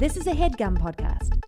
This is a headgum podcast.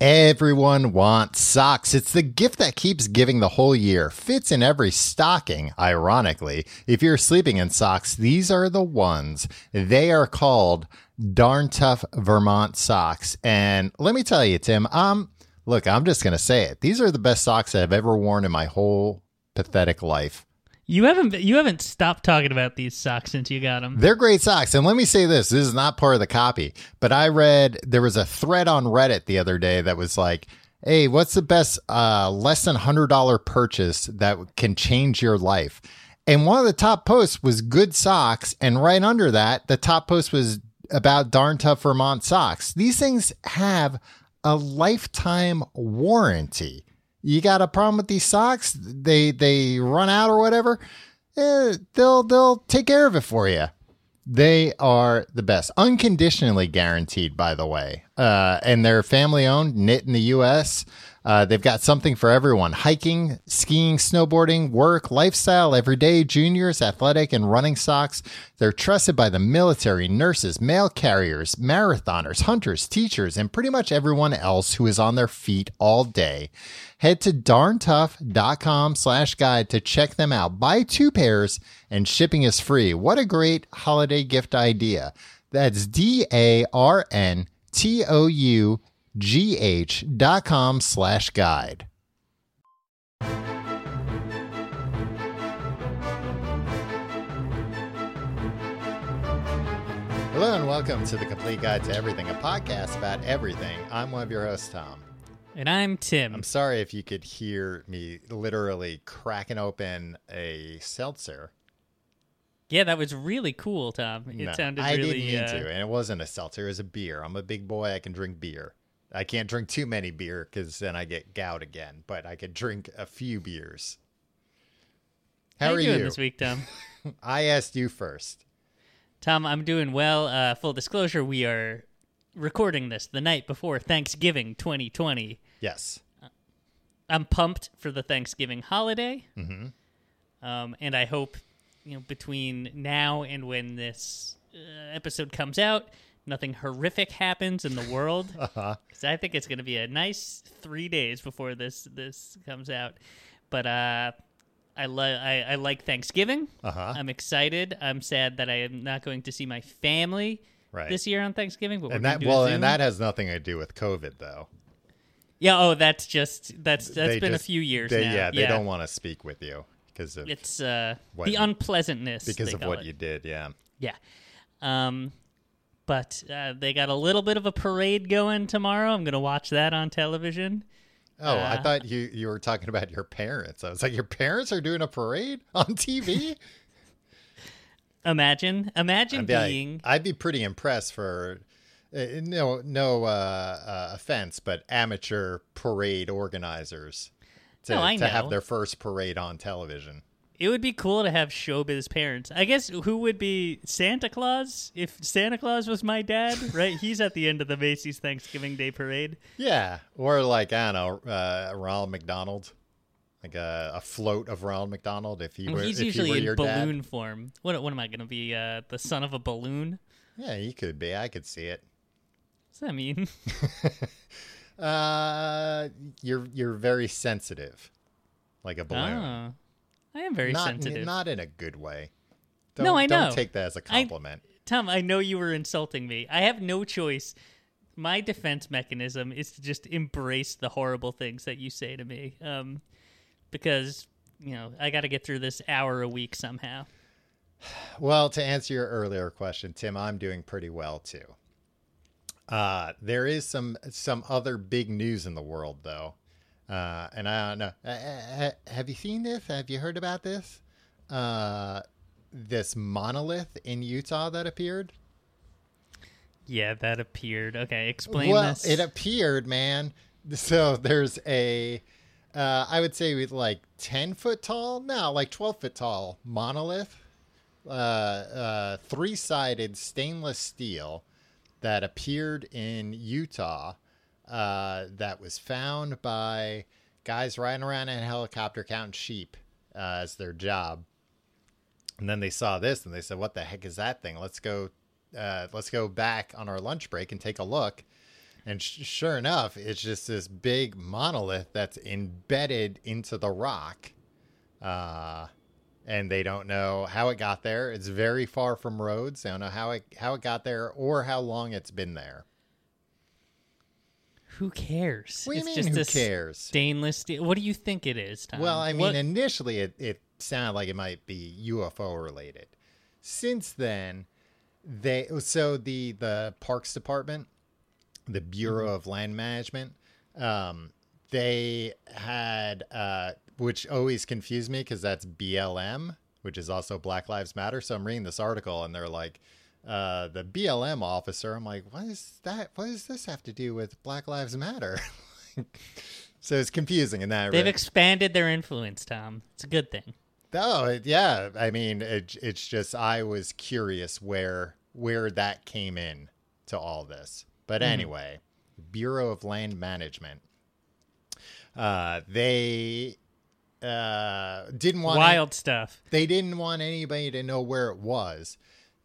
Everyone wants socks. It's the gift that keeps giving the whole year. Fits in every stocking, ironically. If you're sleeping in socks, these are the ones. They are called Darn Tough Vermont socks. And let me tell you, Tim, um, look, I'm just going to say it. These are the best socks I've ever worn in my whole pathetic life. You haven't you haven't stopped talking about these socks since you got them. They're great socks. And let me say this this is not part of the copy, but I read there was a thread on Reddit the other day that was like, hey, what's the best uh, less than $100 purchase that can change your life? And one of the top posts was good socks. And right under that, the top post was about darn tough Vermont socks. These things have a lifetime warranty you got a problem with these socks, they they run out or whatever, eh, they'll they'll take care of it for you. They are the best, unconditionally guaranteed, by the way, uh, and they're family owned, knit in the U.S. Uh, they've got something for everyone hiking, skiing, snowboarding, work, lifestyle, everyday, juniors, athletic, and running socks. They're trusted by the military, nurses, mail carriers, marathoners, hunters, teachers, and pretty much everyone else who is on their feet all day. Head to darntough.com slash guide to check them out. Buy two pairs and shipping is free. What a great holiday gift idea. That's D A R N T O U gh.com slash guide. Hello and welcome to the Complete Guide to Everything, a podcast about everything. I'm one of your hosts, Tom. And I'm Tim. I'm sorry if you could hear me literally cracking open a seltzer. Yeah, that was really cool, Tom. It No, sounded I really. didn't mean uh, to, and it wasn't a seltzer. It was a beer. I'm a big boy. I can drink beer. I can't drink too many beer because then I get gout again. But I could drink a few beers. How, How, are you doing you? this week, Tom? I asked you first. Tom, I'm doing well. Uh, full disclosure, we are recording this the night before Thanksgiving 2020. Yes. I'm pumped for the Thanksgiving holiday. Mm-hmm. Um, and I hope, you know, between now and when this uh, episode comes out, nothing horrific happens in the world. Uh-huh. Because I think it's going to be a nice three days before this this comes out. But uh, I, li- I I like Thanksgiving. Uh-huh. I'm excited. I'm sad that I am not going to see my family Right. this year on Thanksgiving. But and that well, and that has nothing to do with COVID, though. yeah. Oh, that's just that's that's They been just- a few years they- now. Yeah, they don't want to speak with you because of It's uh, the unpleasantness because of what it. you did. Yeah. Yeah. Um, but uh, they got a little bit of a parade going tomorrow. I'm going to watch that on television. Oh, I Uh, thought you you were talking about your parents. I was like, your parents are doing a parade on TV. Imagine, imagine I'd be, like- being. I'd be pretty impressed for uh, no no uh, uh, offense, but amateur parade organizers to, No, I to have their first parade on television. It would be cool to have showbiz parents. I guess who would be Santa Claus if Santa Claus was my dad, right? He's at the end of the Macy's Thanksgiving Day parade. Yeah, or like I don't know, uh, Ronald McDonald, like a, a float of Ronald McDonald. If he were, he's if he usually were in your balloon dad, form. What, what am I going to be? Uh, the son of a balloon? yeah, he could be. I could see it. What's that mean? Uh, you're you're very sensitive, like a balloon. oh, I am very not sensitive. not in a good way. Don't, No, I know. Don't take that as a compliment. Tom, I know you were insulting me. I have no choice. My defense mechanism is to just embrace the horrible things that you say to me, um, because you know I got to get through this hour a week somehow. Well, to answer your earlier question, Tim, I'm doing pretty well too. Uh, there is some some other big news in the world, though, uh, and I don't know. Uh, uh, have you seen this? Have you heard about this? Uh, this monolith in Utah that appeared. Yeah, that appeared. Okay, explain well, this. it appeared, man. So there's a, uh, I would say with like ten foot tall, no, like twelve foot tall monolith, uh, uh, three sided stainless steel that appeared in Utah. Uh, that was found by guys riding around in a helicopter counting sheep uh, as their job. And then they saw this and they said, "What the heck is that thing? Let's go uh, let's go back on our lunch break and take a look. And sh- sure enough, it's just this big monolith that's embedded into the rock. Uh, and they don't know how it got there. It's very far from roads. They don't know how it how it got there or how long it's been there. Who cares? What do you it's mean, just who a cares? stainless steel. What do you think it is, Tom? Well, I mean, What- initially it, it sounded like it might be UFO related. Since then, they so the the Parks Department, the Bureau Mm-hmm. of Land Management, um, they had uh, which always confused me because that's BLM, which is also Black Lives Matter. So I'm reading this article and they're like. Uh, the BLM officer, I'm like, what is that? What does this have to do with Black Lives Matter? so it's confusing in that. they've re- expanded their influence, Tom. It's a good thing. Oh it- yeah, I mean it, it's just I was curious where where that came in to all this. But anyway, Bureau of Land Management, uh, they uh, didn't want Wild stuff. they didn't want anybody to know where it was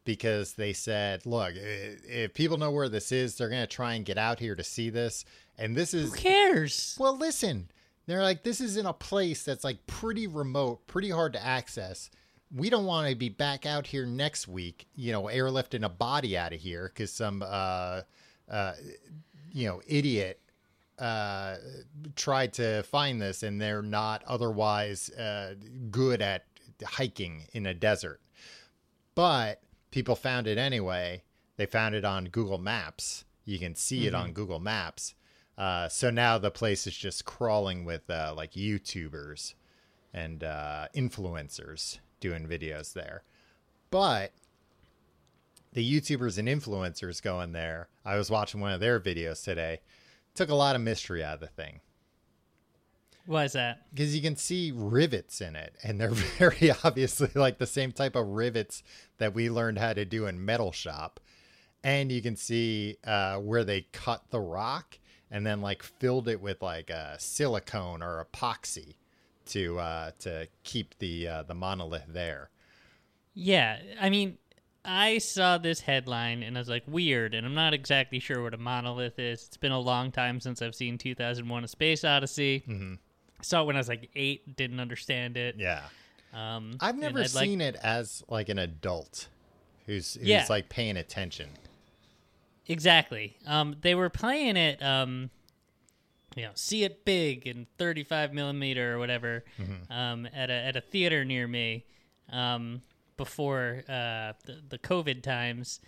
because they said, look, if people know where this is, they're going to try and get out here to see this. And this is Who cares? well, listen, they're like, this is in a place that's like pretty remote, pretty hard to access. We don't want to be back out here next week, you know, airlifting a body out of here because some, uh, uh, you know, idiot uh, tried to find this and they're not otherwise uh, good at hiking in a desert. But people found it anyway. They found it on Google Maps. You can see it on Google Maps. Uh, so now the place is just crawling with uh, like YouTubers and uh, influencers doing videos there. But the YouTubers and influencers going there, I was watching one of their videos today, took a lot of mystery out of the thing Why is that? because you can see rivets in it and they're very obviously like the same type of rivets that we learned how to do in metal shop and you can see uh, where they cut the rock and then like filled it with like a silicone or epoxy to uh, to keep the uh, the monolith there Yeah, I mean, I saw this headline and I was like, weird, and I'm not exactly sure what a monolith is. It's been a long time since I've seen 2001: A Space Odyssey. Mm-hmm. Saw it when I was like eight, didn't understand it. yeah Um, i've never I'd like- seen it as like an adult who's who's Yeah. like paying attention Exactly. Um, they were playing it, um, you know, see it big in 35 millimeter or whatever, um, at a at a theater near me, um, before uh, the, the COVID times,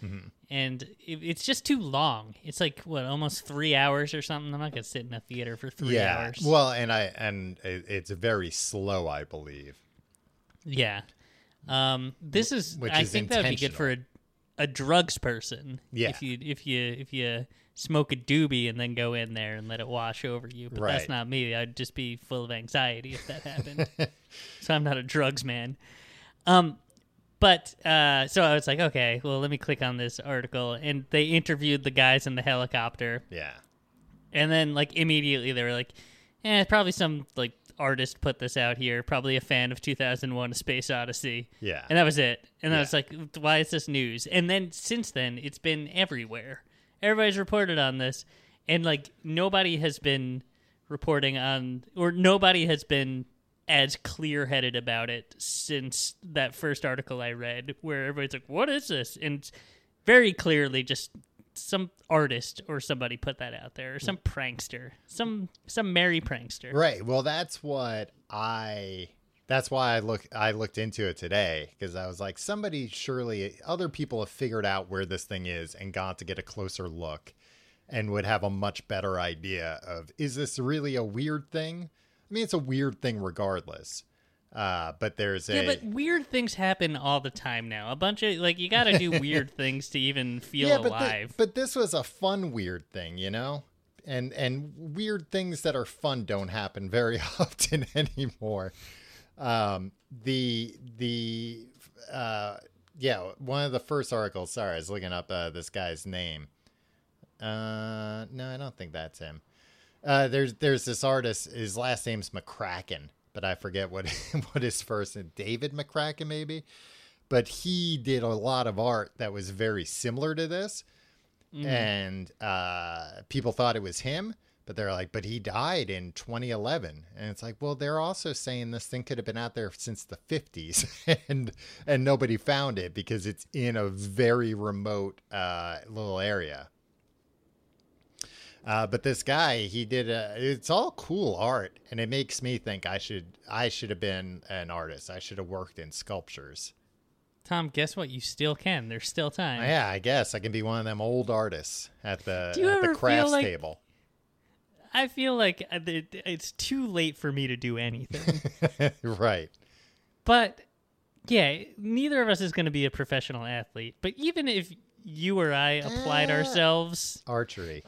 and it, it's just too long. It's like what, almost three hours or something. I'm not gonna sit in a theater for three yeah hours. well and i and it, it's very slow i believe yeah. Um, this is. Which I is think that would be good for a, a drugs person. Yeah. If you if you if you smoke a doobie and then go in there and let it wash over you, but Right. that's not me. I'd just be full of anxiety if that happened. so I'm not a drugs man. Um, but uh, so I was like, okay, well, let me click on this article, and they interviewed the guys in the helicopter, yeah and then like immediately they were like, eh, probably some like artist put this out here, probably a fan of 2001: A Space Odyssey. yeah And that was it. And I was like, why is this news? And then since then, it's been everywhere. Everybody's reported on this. And like, nobody has been reporting on, or nobody has been as clear headed about it since that first article I read, where everybody's like, what is this? And very clearly just some artist or somebody put that out there, or some prankster, some some merry prankster. Right. Well, that's what I. That's why I look. I looked into it today because I was like, somebody surely other people have figured out where this thing is and got to get a closer look, and would have a much better idea of is this really a weird thing? I mean, it's a weird thing regardless. Uh, but there's a Yeah, but weird things happen all the time now. A bunch of like you got to do weird things to even feel yeah, but, alive. but this was a fun weird thing, you know. And and weird things that are fun don't happen very often anymore. Um, the the uh, yeah, one of the first articles. Sorry, I was looking up uh, this guy's name. Uh, no, I don't think that's him. Uh, there's there's this artist. His last name's McCracken, but I forget what what his first name. David McCracken, maybe. but he did a lot of art that was very similar to this, and uh, people thought it was him. But they're like, but he died in 2011, and it's like, well, they're also saying this thing could have been out there since the 50s, and and nobody found it because it's in a very remote uh, little area. Uh, but this guy, he did a. It's all cool art, and it makes me think I should. I should have been an artist. I should have worked in sculptures. Tom, guess what? You still can. There's still time. Yeah, I guess I can be one of them old artists at the at the crafts like- table. I feel like uh, it's too late for me to do anything. right. but yeah, neither of us is going to be a professional athlete. But even if you or I applied Eh. ourselves, Archery.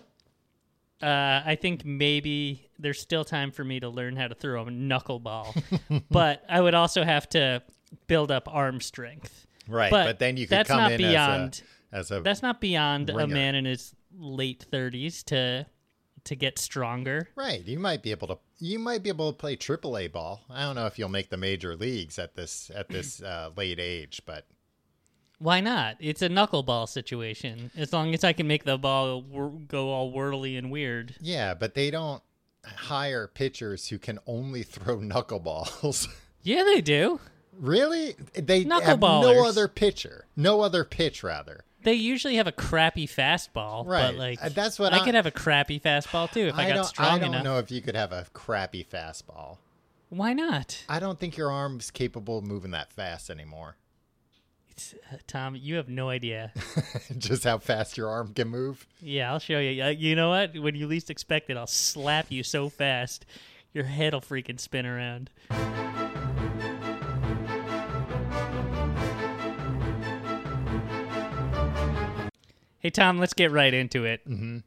Uh, I think maybe there's still time for me to learn how to throw a knuckleball. but I would also have to build up arm strength. Right. But But, then you could that's come not in beyond- as a as a That's not beyond a man in his late 30s to to get stronger. right. You might be able to you might be able to play AAA ball. I don't know if you'll make the major leagues at this at this uh, late age, but Why not? It's a knuckleball situation. As long as I can make the ball whir- go all whirly and weird. yeah, but they don't hire pitchers who can only throw knuckleballs. Yeah, they do. really? They have no other pitcher. No other pitch rather. They usually have a crappy fastball, Right. but like Uh, that's what I, I- could have a crappy fastball too if I, got strong enough. I don't enough. know if you could have a crappy fastball. Why not? I don't think your arm's capable of moving that fast anymore. Tom, you have no idea. Just how fast your arm can move. yeah, I'll show you. Uh, you know what? When you least expect it, I'll slap you so fast, your head'll freaking spin around. Hey Tom, let's get right into it. Mm-hmm.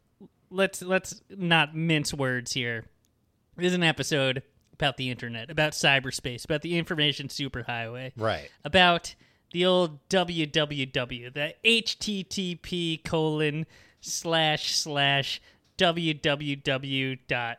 Let's let's not mince words here. This is an episode about the internet, about cyberspace, about the information superhighway, Right. about the old www, the http colon slash slash www dot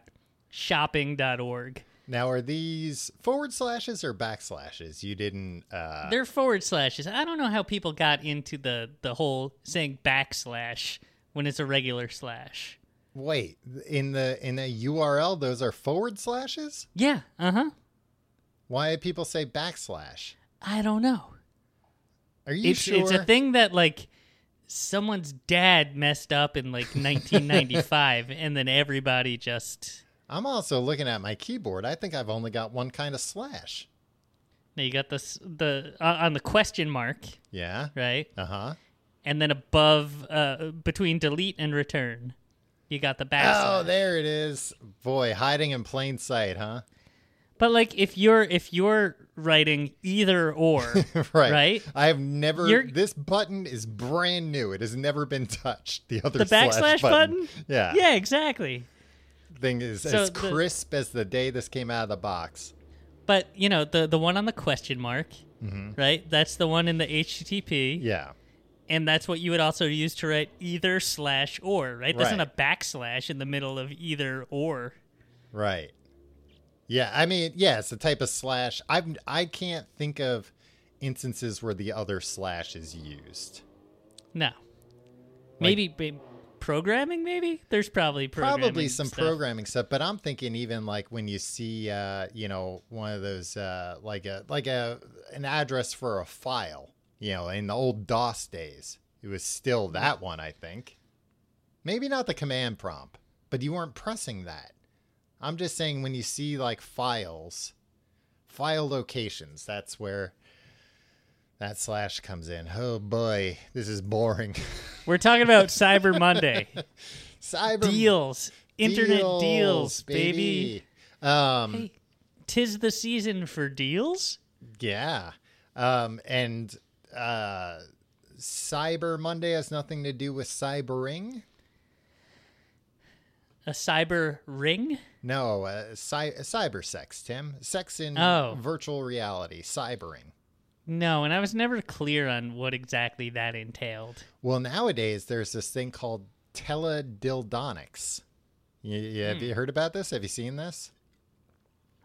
shopping dot org. Now, are these forward slashes or backslashes? You didn't. Uh, They're forward slashes. I don't know how people got into the the whole saying backslash when it's a regular slash. wait, in the in the URL, those are forward slashes. Yeah, uh huh. Why do people say backslash? I don't know. Are you It's sure? it's a thing that like someone's dad messed up in like 1995, and then everybody just. I'm also looking at my keyboard. I think I've only got one kind of slash. Now you got this the uh, on the question mark, Yeah. right? Uh huh. And then above, uh, between delete and return, you got the backslash. Oh, there it is. Boy, hiding in plain sight, huh? But like, if you're if you're writing either or, right. Right? I have never. You're- this button is brand new. It has never been touched. The other the slash backslash button, Yeah. yeah, exactly. Thing is So as the- crisp as the day this came out of the box. But you know the the one on the question mark, mm-hmm. right? That's the one in the HTTP, Yeah. and that's what you would also use to write either slash or, right? There's not a backslash in the middle of either or. Right. Yeah, I mean, yeah, it's a type of slash. I've I can't think of instances where the other slash is used. No, maybe ba- programming. Maybe there's probably Probably some stuff. programming stuff, but I'm thinking even like when you see, uh, you know, one of those uh, like a like a an address for a file, you know, in the old DOS days, it was still that one. I think, maybe not the command prompt, but you weren't pressing that. I'm just saying when you see like files, file locations, that's where that slash comes in. Oh boy, this is boring. We're talking about Cyber Monday Cyber deals, internet deals, baby. Um, Hey, tis the season for deals. yeah. Um, and uh, Cyber Monday has nothing to do with cybering. A cyber ring. No, uh, cy- cyber sex, Tim. Sex in Oh. virtual reality, cybering. No, and I was never clear on what exactly that entailed. Well, nowadays there's this thing called teledildonics. You, you, Have Hmm. you heard about this? Have you seen this?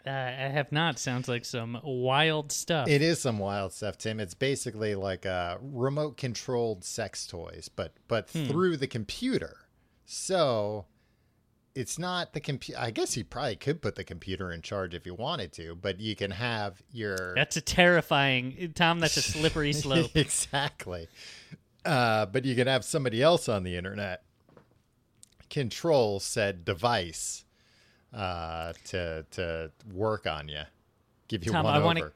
Uh, I have not. Sounds like some wild stuff. It is some wild stuff, Tim. It's basically like uh, remote controlled sex toys, but but through the computer. So it's not the computer. I guess you probably could put the computer in charge if you wanted to, but you can have your That's a terrifying, Tom. That's a slippery slope. exactly. Uh, but you can have somebody else on the internet control said device uh, to to work on you, give you Tom, one I over. wanna-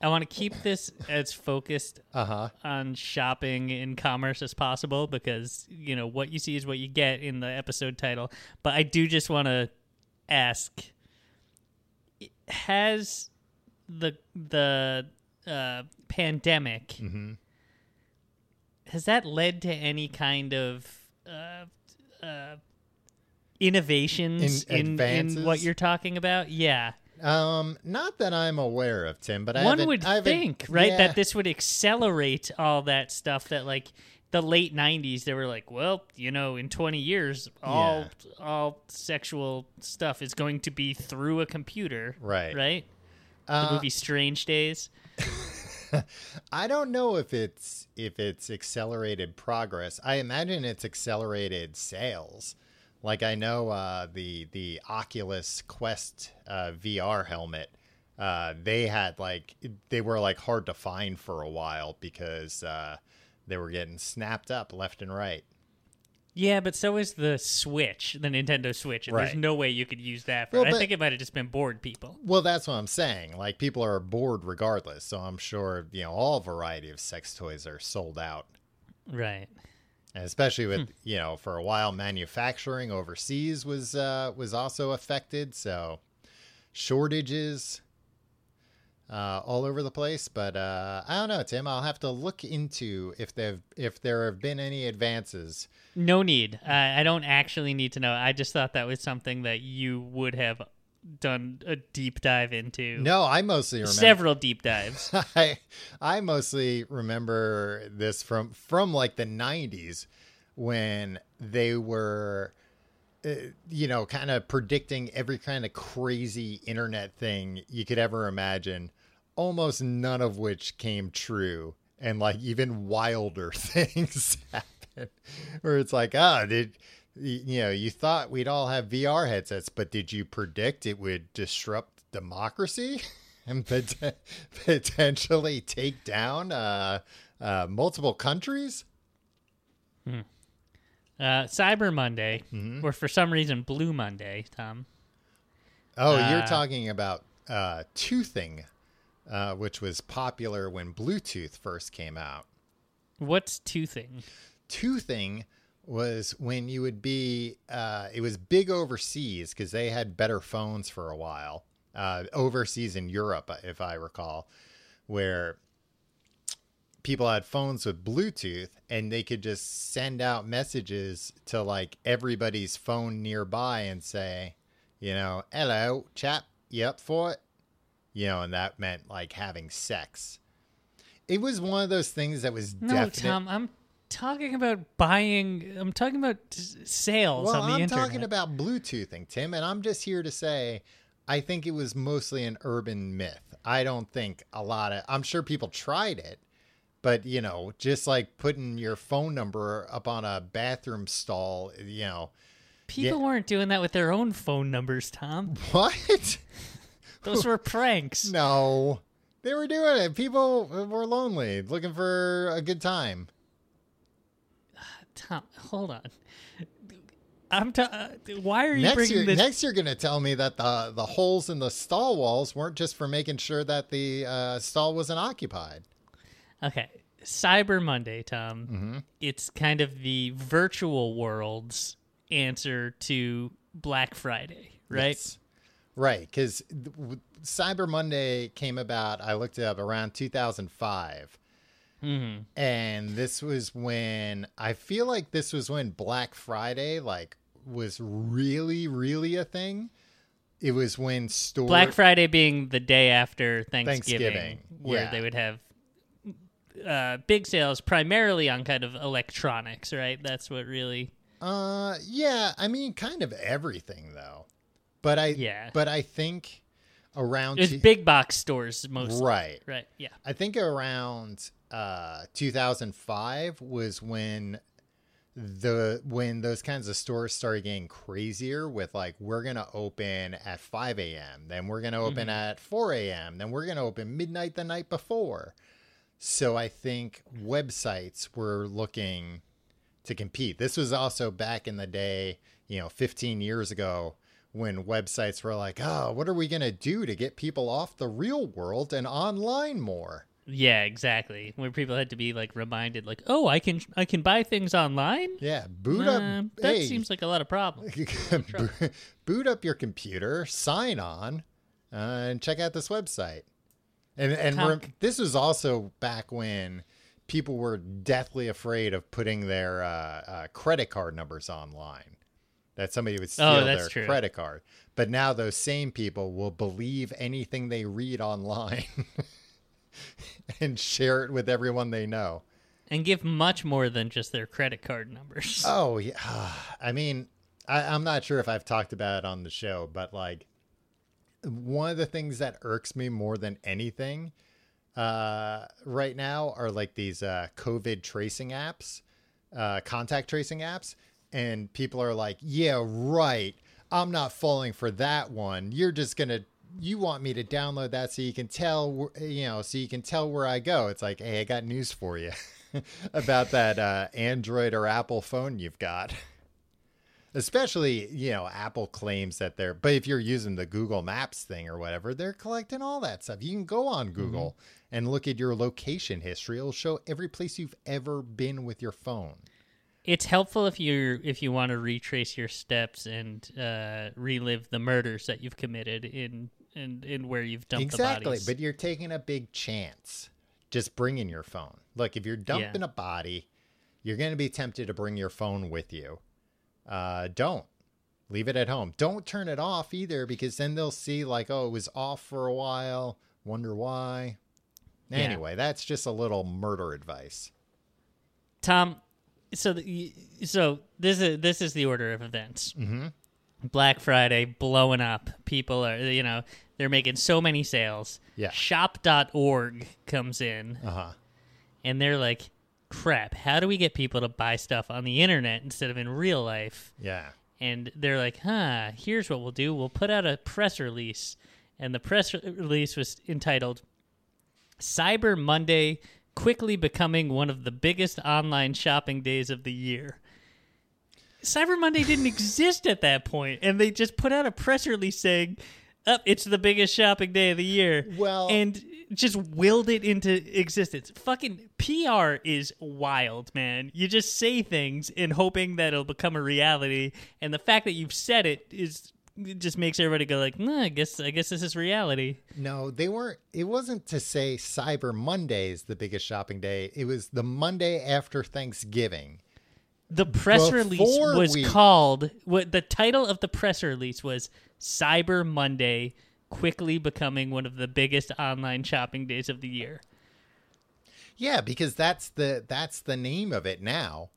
I want to keep this as focused Uh huh. on shopping and commerce as possible because you know what you see is what you get in the episode title. But I do just want to ask: Has the the uh, pandemic Mm-hmm. has that led to any kind of uh, uh, innovations In- in, in, what you're talking about? Yeah. Um, not that I'm aware of, Tim, but I one would I think right yeah. that this would accelerate all that stuff that like the late 90s they were like well you know in 20 years all all sexual stuff is going to be through a computer Right. right the Uh, movie strange days I don't know if it's if it's accelerated progress. I imagine it's accelerated sales. Like I know uh, the the Oculus Quest uh, VR helmet. Uh, they had like they were like hard to find for a while because uh, they were getting snapped up left and right. yeah but so is the switch the nintendo switch and there's no way you could use that for Well, i think it might have just been bored people Well, that's what I'm saying. Like people are bored regardless, so I'm sure you know all variety of sex toys are sold out. right And especially with you know for a while manufacturing overseas was uh, was also affected. So shortages uh, all over the place. But uh, i don't know tim. I'll have to look into if they've if there have been any advances. No need. I i don't actually need to know. I just thought that was something that you would have done a deep dive into. No i mostly remember. Several deep dives. I I mostly remember this from from like the 90s when they were uh, you know kind of predicting every kind of crazy internet thing you could ever imagine almost none of which came true and like even wilder things happen where it's like ah did y- you know you thought we'd all have VR headsets but did you predict it would disrupt democracy and pot- potentially take down uh, uh, multiple countries. Uh, Cyber Monday, Mm-hmm. or for some reason Blue Monday, Tom. Oh, you're Uh, talking about uh, toothing, uh, which was popular when Bluetooth first came out. What's toothing? Toothing was when you would be, uh, it was big overseas because they had better phones for a while. Uh, overseas in Europe, if I recall, where people had phones with Bluetooth and they could just send out messages to like everybody's phone nearby and say, you know, hello, chap, you up for it? You know, and that meant like having sex. It was one of those things that was No, definite. Tom, I'm talking about buying. I'm talking about sales well, on the I'm internet. talking about Bluetoothing, Tim, and I'm just here to say I think it was mostly an urban myth. I don't think a lot of I'm sure people tried it, but you know, just like putting your phone number up on a bathroom stall, you know, People weren't doing that with their own phone numbers, Tom. what? Those were pranks. no. They were doing it. People were lonely, looking for a good time. Tom, hold on. I'm. Ta- uh, why are you Next bringing year, this? next you're going to tell me that the the holes in the stall walls weren't just for making sure that the uh, stall wasn't occupied. Okay, Cyber Monday, Tom. Mm-hmm. It's kind of the virtual world's answer to Black Friday, right? Yes. Right, because Cyber Monday came about. I looked it up around 2005, Mm-hmm. and this was when I feel like this was when Black Friday like was really, really a thing. It was when store Black Friday being the day after Thanksgiving, Thanksgiving, where yeah. they would have uh, big sales primarily on kind of electronics, right? That's what really. Uh, yeah. I mean, kind of everything though. But I, Yeah. But I think around It's two- big box stores mostly. right. Right. Yeah. I think around uh, 2005 was when the when those kinds of stores started getting crazier with like we're gonna open at 5 a.m then we're gonna open at 4 a.m then we're gonna open midnight the night before. So i think websites were looking to compete. This was also back in the day you know 15 years ago when websites were like oh what are we gonna do to get people off the real world and online more Yeah, exactly. Where people had to be like reminded, like, "Oh, I can I can buy things online." yeah boot Uh, up that hey, seems like a lot of problems. boot, boot up your computer, sign on, uh, and check out this website. And and Com- rem- this was also back when people were deathly afraid of putting their uh, uh, credit card numbers online. That somebody would steal Oh, their true. credit card. But now those same people will believe anything they read online and share it with everyone they know. and give much more than just their credit card numbers. Oh yeah, I mean, I, I'm not sure if I've talked about it on the show, but like one of the things that irks me more than anything uh, right now are like these uh, COVID tracing apps, uh, contact tracing apps, and people are like, "Yeah, right. I'm not falling for that one. You're just gonna." You want me to download that so you can tell, you know, so you can tell where I go. It's like, hey, I got news for you about that uh, Android or Apple phone you've got. Especially, you know, Apple claims that they're, but if you're using the Google Maps thing or whatever, they're collecting all that stuff. You can go on Google and look at your location history. It'll show every place you've ever been with your phone. It's helpful if you if you want to retrace your steps and uh, relive the murders that you've committed in in, in where you've dumped the exactly, but you're taking a big chance just bringing your phone. Look, if you're dumping a body, you're going to be tempted to bring your phone with you. Uh, don't leave it at home. Don't turn it off either, because then they'll see like, oh, it was off for a while. Wonder why. Yeah. Anyway, that's just a little murder advice. Tom, so the, so this is this is the order of events. Mhm. Black Friday blowing up. People are you know they're making so many sales. Yeah. Shop.org comes in Uh huh. and they're like, "Crap! How do we get people to buy stuff on the internet instead of in real life?" Yeah. and they're like, "Huh, here's what we'll do. We'll put out a press release." And the press release was entitled Cyber Monday quickly becoming one of the biggest online shopping days of the year. Cyber Monday didn't exist at that point, and they just put out a press release saying, "Up, it's the biggest shopping day of the year." Well- and just willed it into existence. Fucking PR is wild, man. You just say things in hoping that it'll become a reality, and the fact that you've said it is it just makes everybody go like, "Nah, I guess I guess this is reality." No, they weren't. It wasn't to say Cyber Monday is the biggest shopping day. It was the Monday after Thanksgiving. The press release was we- called what the title of the press release was Cyber Monday quickly becoming one of the biggest online shopping days of the year. Yeah, because that's the that's the name of it now.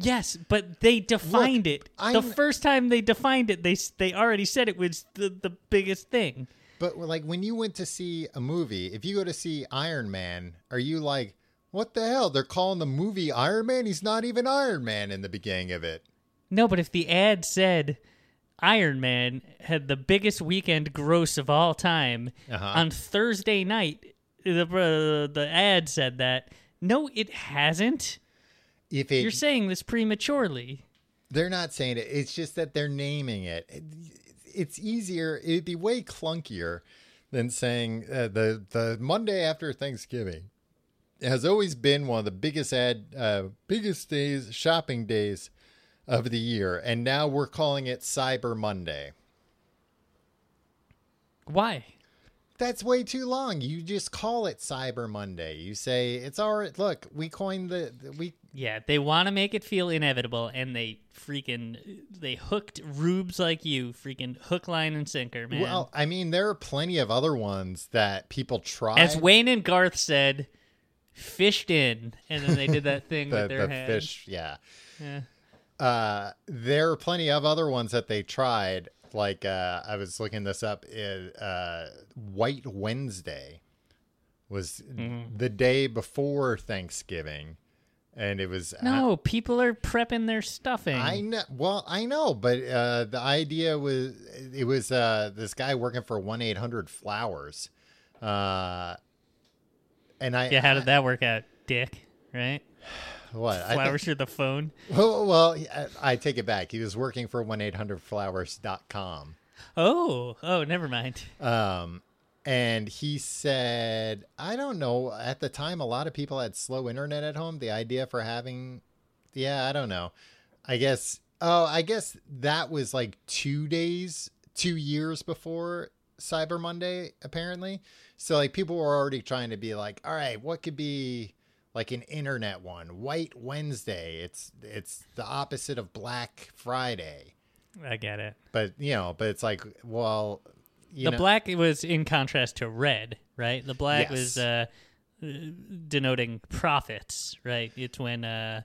Yes, but they defined Look, it. the I'm- first time they defined it, they they already said it was the, the biggest thing. But like when you went to see a movie, if you go to see Iron Man, are you like, what the hell? They're calling the movie Iron Man? He's not even Iron Man in the beginning of it. No, but if the ad said Iron Man had the biggest weekend gross of all time Uh-huh. on Thursday night, the uh, the ad said that. No, it hasn't. If it, You're saying this prematurely. they're not saying it. It's just that they're naming it. It- It's easier. It'd be way clunkier than saying uh, the the Monday after Thanksgiving has always been one of the biggest ad uh, biggest days shopping days of the year, and now we're calling it Cyber Monday. Why? That's way too long. You just call it Cyber Monday. You say it's all right. Look, we coined the we. Yeah, they want to make it feel inevitable, and they freaking they hooked rubes like you, freaking hook, line, and sinker, man. Well, I mean, there are plenty of other ones that people try. As Wayne and Garth said, fished in, and then they did that thing the, with their the hands. fish, yeah. Yeah. Uh, there are plenty of other ones that they tried. like uh, I was looking this up. It, uh, White Wednesday was the day before Thanksgiving, and it was No, people are prepping their stuffing. I know. Well, I know, but uh, the idea was it was uh, this guy working for one eight hundred flowers, uh, and I yeah, how did that work out, Dick? Right? what think- Flowers through the phone. well, well, I, I take it back. He was working for one eight hundred flowers.com. Oh, oh, never mind. Um, and he said, I don't know. At the time, a lot of people had slow internet at home. The idea for having, yeah, I don't know. I guess, oh, I guess that was like two days, two years before Cyber Monday, apparently. So, like, people were already trying to be like, all right, what could be like an internet one? White Wednesday. It's it's the opposite of Black Friday. I get it. But you know, but it's like, well, you the know, black was in contrast to red, right? The black Yes. was uh, denoting profits, right? It's when uh,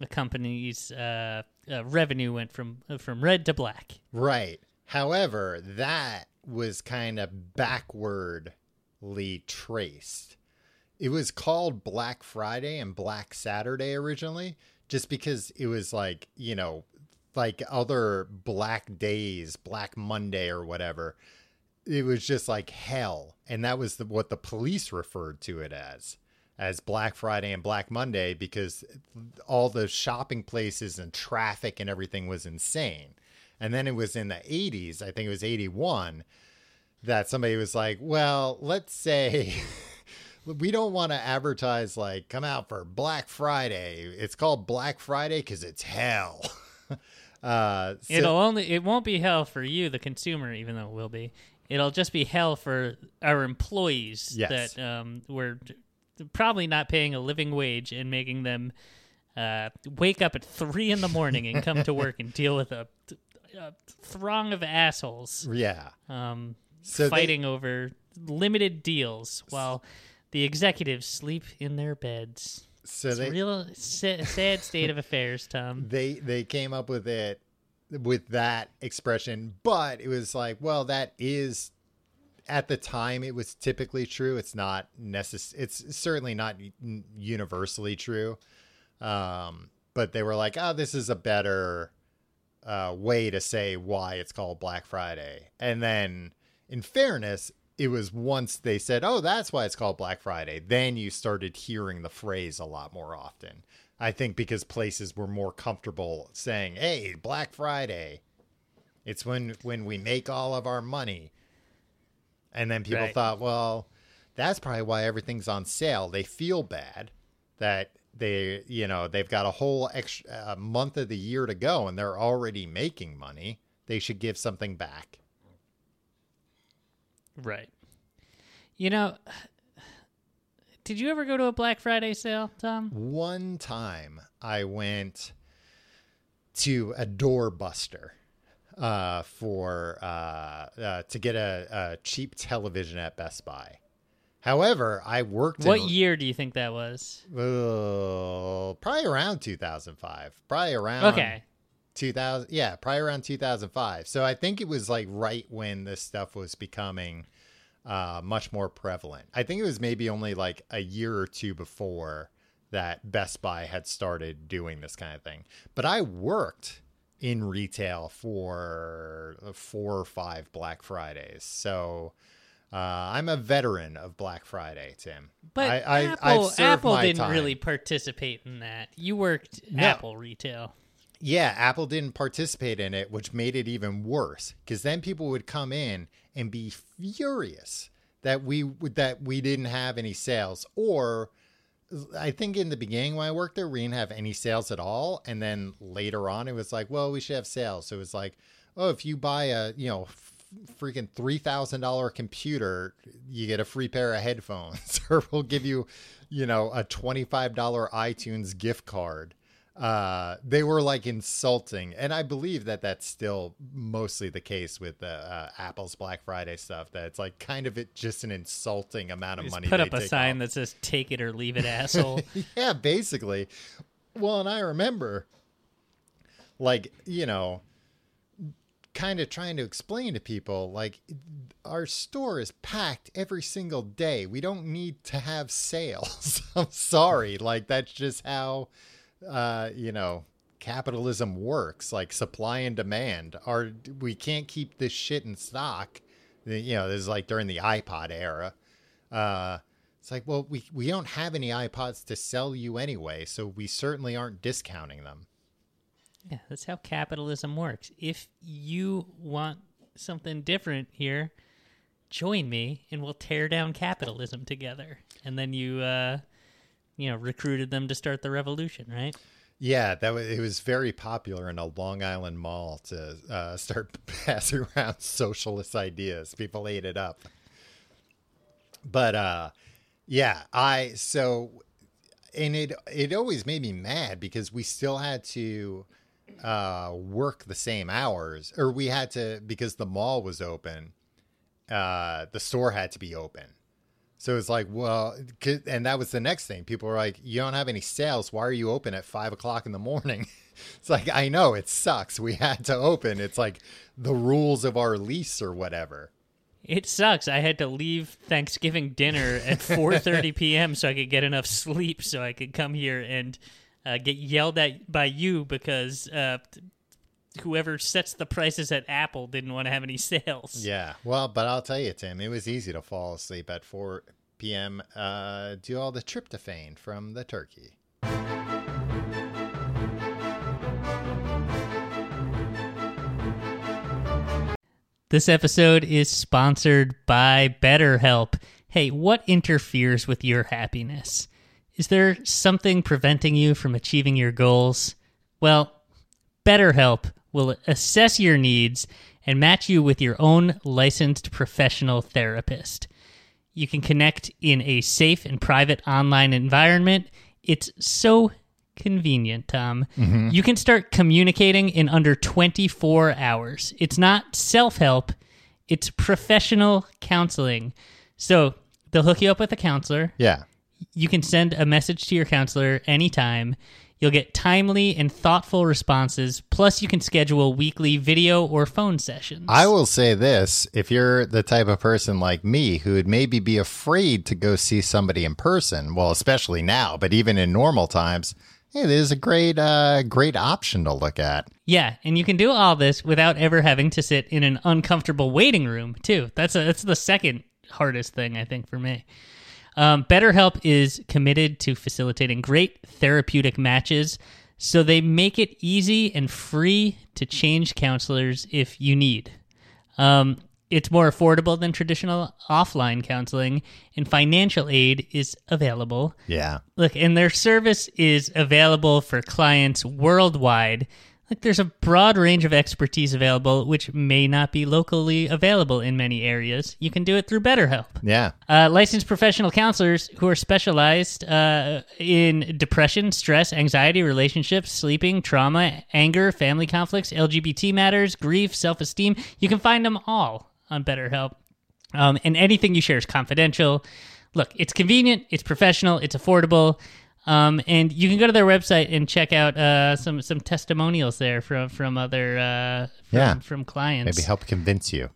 a company's uh, uh, revenue went from from red to black. Right. However, that was kind of backwardly traced. It was called Black Friday and Black Saturday originally, just because it was like, you know, like other black days, Black Monday or whatever. It was just like hell. And that was the, what the police referred to it as, as Black Friday and Black Monday, because all the shopping places and traffic and everything was insane. And then it was in the 80s, I think it was 81, that somebody was like, well, let's say we don't want to advertise like come out for Black Friday. It's called Black Friday because it's hell. uh, so- It'll only it won't be hell for you, the consumer, even though it will be. It'll just be hell for our employees Yes. that um, we're probably not paying a living wage and making them uh, wake up at three in the morning and come to work and deal with a, a throng of assholes yeah. um, So they- fighting over limited deals while the executives sleep in their beds. So It's they a real sa- sad state of affairs, Tom. they they came up with it with that expression, but it was like, well, that is at the time it was typically true. It's not necess- It's certainly not universally true. Um, but they were like, oh, this is a better uh, way to say why it's called Black Friday. And then, in fairness, it was once they said, oh, that's why it's called Black Friday. Then you started hearing the phrase a lot more often. I think because places were more comfortable saying, hey, Black Friday. It's when when we make all of our money. And then people Right. thought, well, that's probably why everything's on sale. They feel bad that they, you know, they've got a whole extra uh, month of the year to go and they're already making money. They should give something back. Right. You know, did you ever go to a Black Friday sale, Tom? One time I went to a doorbuster uh, for uh, uh, to get a, a cheap television at Best Buy. However, I worked What in, year do you think that was? uh, probably around 2005. Probably around Okay. 2000 yeah probably around 2005 so i think it was like right when this stuff was becoming uh, much more prevalent i think it was maybe only like a year or two before that best buy had started doing this kind of thing but i worked in retail for four or five black fridays so uh, i'm a veteran of black friday tim But I, I, Apple, Apple didn't time. really participate in that. You worked No. Apple retail. Yeah, Apple didn't participate in it, which made it even worse because then people would come in and be furious that we that we didn't have any sales or I think in the beginning when I worked there, we didn't have any sales at all. And then later on, it was like, well, we should have sales. So it was like, oh, if you buy a, you know, freaking $3,000 computer, you get a free pair of headphones, or we'll give you, you know, a $25 iTunes gift card. Uh, they were like insulting. And I believe that that's still mostly the case with the uh, Apple's Black Friday stuff, that it's like kind of it just an insulting amount of Just money. put up a sign off. that says "Take it or leave it, asshole." yeah, basically. Well, and I remember, like, you know, kind of trying to explain to people like our store is packed every single day. We don't need to have sales. I'm sorry. Like that's just how uh, you know, capitalism works, like supply and demand. Are we can't keep this shit in stock. You know, this is like during the iPod era. Uh it's like, well, we, we don't have any iPods to sell you anyway, so we certainly aren't discounting them. Yeah, that's how capitalism works. If you want something different here, join me and we'll tear down capitalism together. And then you uh you know, recruited them to start the revolution, right? Yeah, that was it was very popular in a Long Island mall to uh, start passing around socialist ideas. People ate it up. But uh yeah, I so and it it always made me mad because we still had to uh work the same hours or we had to because the mall was open uh the store had to be open so it's like well and that was the next thing. People were like you don't have any sales. Why are you open at five o'clock in the morning? It's like i know it sucks. We had to open. It's like the rules of our lease or whatever. It sucks. I had to leave Thanksgiving dinner at 4:30 p.m. so I could get enough sleep so I could come here and uh, get yelled at by you because uh, whoever sets the prices at Apple didn't want to have any sales. Yeah. Well, but I'll tell you, Tim, it was easy to fall asleep at 4 p.m. Uh, do all the tryptophan from the turkey. This episode is sponsored by BetterHelp. Hey, what interferes with your happiness? Is there something preventing you from achieving your goals? Well, BetterHelp will assess your needs and match you with your own licensed professional therapist. You can connect in a safe and private online environment. It's so convenient, Tom. Mm-hmm. You can start communicating in under 24 hours. It's not self help, it's professional counseling. So they'll hook you up with a counselor. Yeah. You can send a message to your counselor anytime. You'll get timely and thoughtful responses. Plus, you can schedule weekly video or phone sessions. I will say this if you're the type of person like me who would maybe be afraid to go see somebody in person, well, especially now, but even in normal times, hey, this is a great, uh, great option to look at. Yeah, and you can do all this without ever having to sit in an uncomfortable waiting room too. That's a, that's the second hardest thing I think for me. Um, BetterHelp is committed to facilitating great therapeutic matches, so they make it easy and free to change counselors if you need. Um, it's more affordable than traditional offline counseling, and financial aid is available. Yeah. Look, and their service is available for clients worldwide like there's a broad range of expertise available which may not be locally available in many areas. You can do it through betterhelp. Yeah. Uh, licensed professional counselors who are specialized uh, in depression stress anxiety relationships sleeping trauma anger family conflicts lgbt matters grief self-esteem. You can find them all on betterhelp. Um, and anything you share is confidential. Look it's convenient it's professional it's affordable um, and you can go to their website and check out uh, some some testimonials there from from other uh, from, Yeah. from clients. Maybe help convince you.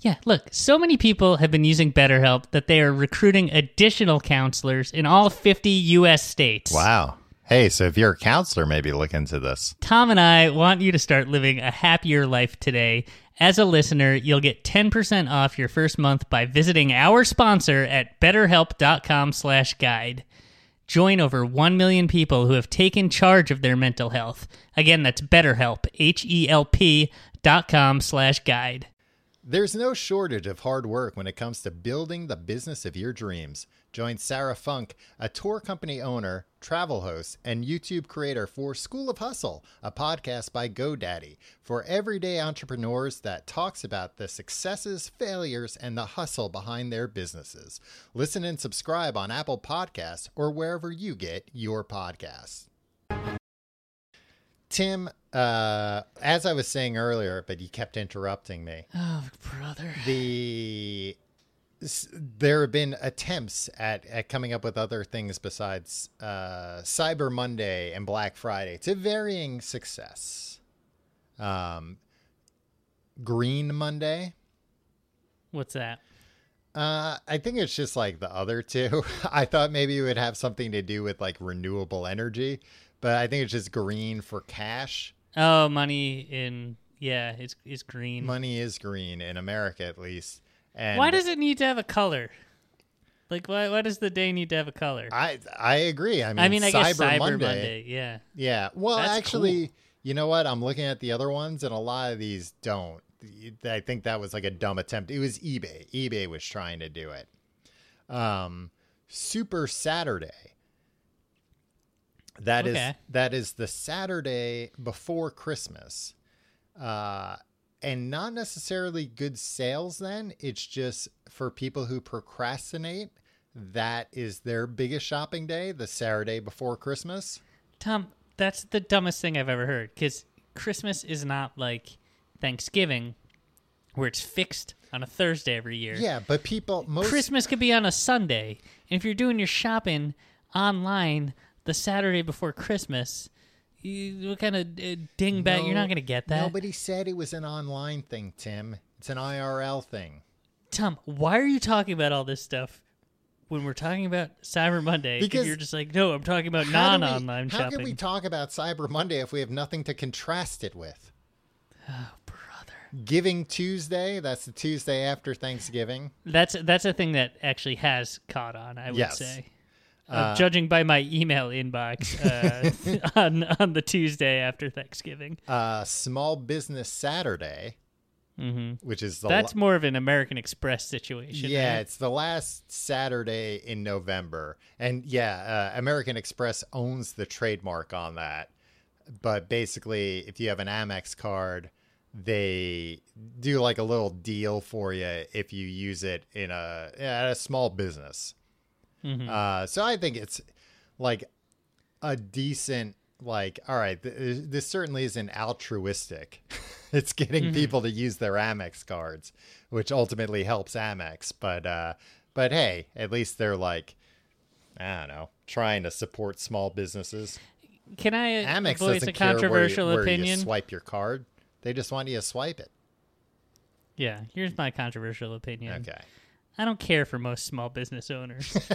Yeah, look, so many people have been using BetterHelp that they are recruiting additional counselors in all 50 U.S. states. Wow. Hey, so if you're a counselor, maybe look into this. Tom and I want you to start living a happier life today. As a listener, you'll get 10% off your first month by visiting our sponsor at betterhelp.com/guide. Join over 1 million people who have taken charge of their mental health. Again, that's BetterHelp, H-E-L-P dot com slash guide. There's no shortage of hard work when it comes to building the business of your dreams. Join Sarah Funk, a tour company owner, travel host, and YouTube creator for School of Hustle, a podcast by GoDaddy for everyday entrepreneurs that talks about the successes, failures, and the hustle behind their businesses. Listen and subscribe on Apple Podcasts or wherever you get your podcasts. Tim, uh, as I was saying earlier, but you kept interrupting me Oh, brother. the there have been attempts at, at coming up with other things besides uh, Cyber Monday and Black Friday to varying success. Um, Green Monday. What's that? Uh, I think it's just like the other two. I thought maybe it would have something to do with like renewable energy, but I think it's just green for cash. Oh, money in yeah, it's it's green. Money is green in America, at least. And Why does it need to have a color? Like, why why does the day need to have a color? I I agree. I mean, I mean, I Cyber, guess Cyber Monday, Monday. Yeah. Yeah. Well, That's actually, you know what? I'm looking at the other ones, and a lot of these don't. I think that was like a dumb attempt. It was eBay. eBay was trying to do it. Um, Super Saturday. That is Okay. that is the Saturday before Christmas. Uh and not necessarily good sales then. It's just for people who procrastinate. That is their biggest shopping day, the Saturday before Christmas. Tom, that's the dumbest thing I've ever heard. Because Christmas is not like Thanksgiving, where it's fixed on a Thursday every year. Yeah, but people most Christmas could be on a Sunday. And if you're doing your shopping online the Saturday before Christmas, you, what kind of uh, dingbat? No- you're not going to get that. Nobody said it was an online thing, Tim. It's an IRL thing. Tom, why are you talking about all this stuff when we're talking about Cyber Monday? Because- you're just like, no, I'm talking about we- non-online shopping. How can we talk about Cyber Monday if we have nothing to contrast it with? oh, brother. Giving Tuesday, that's the Tuesday after Thanksgiving. That's that's a thing that actually has caught on. I would Yes. say, uh, judging by my email inbox uh, on on the Tuesday after Thanksgiving. Uh, Small Business Saturday, hmm which is the That's la- more of an American Express situation. yeah, right? it's the last Saturday in November, and yeah, uh, American Express owns the trademark on that. But basically, if you have an Amex card, they do like a little deal for you if you use it in a at a small business. Mhm. Uh, so I think it's like a decent like all right th- this certainly isn't altruistic. It's getting people to use their amex cards which ultimately helps amex. But uh but hey at least they're like i don't know trying to support small businesses. Can I amex voice doesn't a care where you, controversial where opinion? you swipe your card. They just want you to swipe it. Yeah, here's my controversial opinion. okay I don't care for most small business owners.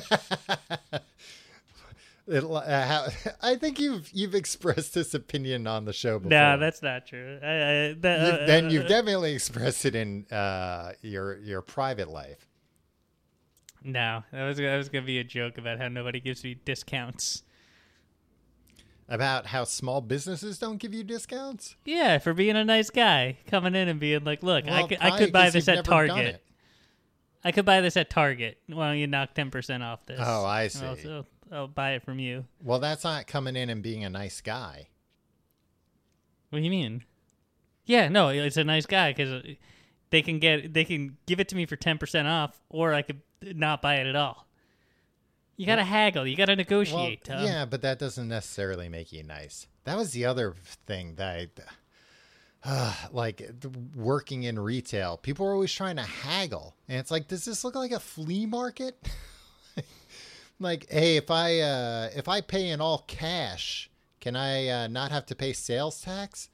It- uh, I think you've you've expressed this opinion on the show before. no, that's not true. I, I, that, You've- uh, then uh, you've definitely expressed it in uh, your your private life. No, that was that was gonna be a joke about how nobody gives me discounts. About how small businesses don't give you discounts. Yeah, for being a nice guy, coming in and being like, "Look, I Well, could, I could buy this at Target. I could buy this at Target. Why don't you knock ten percent off this? Oh, I And I'll, see. I'll, I'll buy it from you. Well, that's not coming in and being a nice guy. What do you mean? Yeah, no, it's a nice guy because uh, they can get they can give it to me for ten percent off, or I could not buy it at all. You gotta haggle. You gotta negotiate. Tom. yeah, but that doesn't necessarily make you nice. That was the other thing that I, uh, like working in retail. People are always trying to haggle, and it's like, does this look like a flea market? like, hey, if I uh, if I pay in all cash, can I uh, not have to pay sales tax?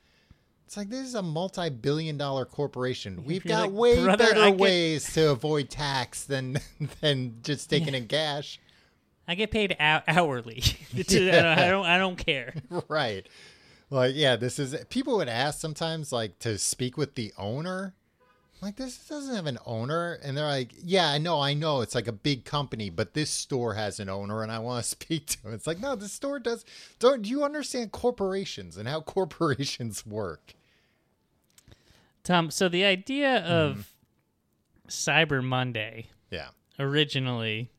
It's like this is a multi-billion-dollar corporation. We've got like, way "Brother, better I get- ways to avoid tax than than just taking in cash. I get paid hou- hourly. Don't, I don't. I don't care. right like yeah this is people would ask sometimes like to speak with the owner. Like this doesn't have an owner. And they're like yeah i know i know. It's like a big company but this store has an owner and i want to speak to him. It's like no the store does don't do you understand corporations and how corporations work? Tom, so the idea Mm-hmm. of Cyber Monday yeah. originally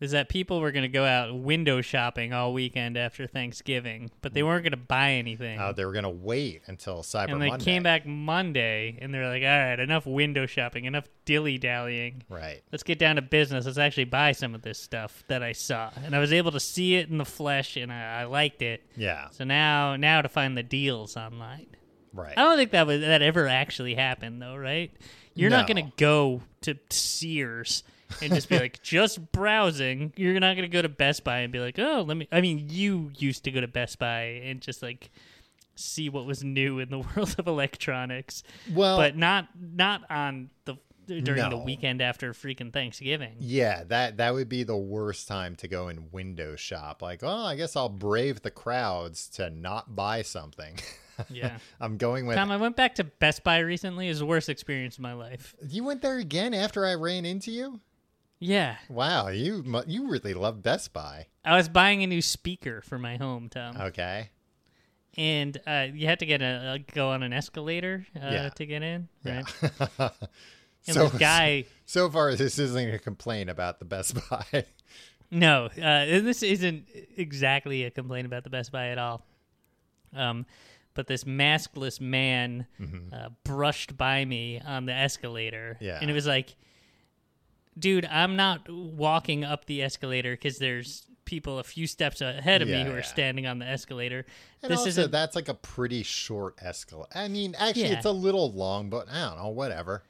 is that people were going to go out window shopping all weekend after Thanksgiving, but they weren't going to buy anything. uh, they were gonna wait until cyber and they monday came back Monday and they're like, all right, enough window shopping, enough dilly dallying. right Let's get down to business. Let's actually buy some of this stuff that I saw. And I was able to see it in the flesh and I, I liked it. yeah So now now to find the deals online. right I don't think that was that ever actually happened though, right? You're not going to go to Sears and just be like just browsing. You're not going to go to Best Buy and be like, "Oh, let me I mean, you used to go to Best Buy and just like see what was new in the world of electronics, Well, but not not on the during the weekend after freaking Thanksgiving. Yeah, that that would be the worst time to go and window shop. Like, oh, I guess I'll brave the crowds to not buy something. Yeah. I'm going with. Tom, I went back to Best Buy recently. It was the worst experience of my life. You went there again after I ran into you. Yeah. Wow, you mu- you really love Best Buy. I was buying a new speaker for my home, Tom. Okay. and uh, you had to get a, go on an escalator uh, Yeah. to get in, Yeah. right? And so this guy, so far, this isn't a complaint about the Best Buy. no, uh, and this isn't exactly a complaint about the Best Buy at all. Um, but this maskless man uh, brushed by me on the escalator, Mm-hmm. Yeah. and it was like, dude, I'm not walking up the escalator because there's people a few steps ahead of me Yeah, who are standing on the escalator. And this also, isn't that's like a pretty short escalator. I mean, actually, Yeah. it's a little long, but I don't know. Whatever.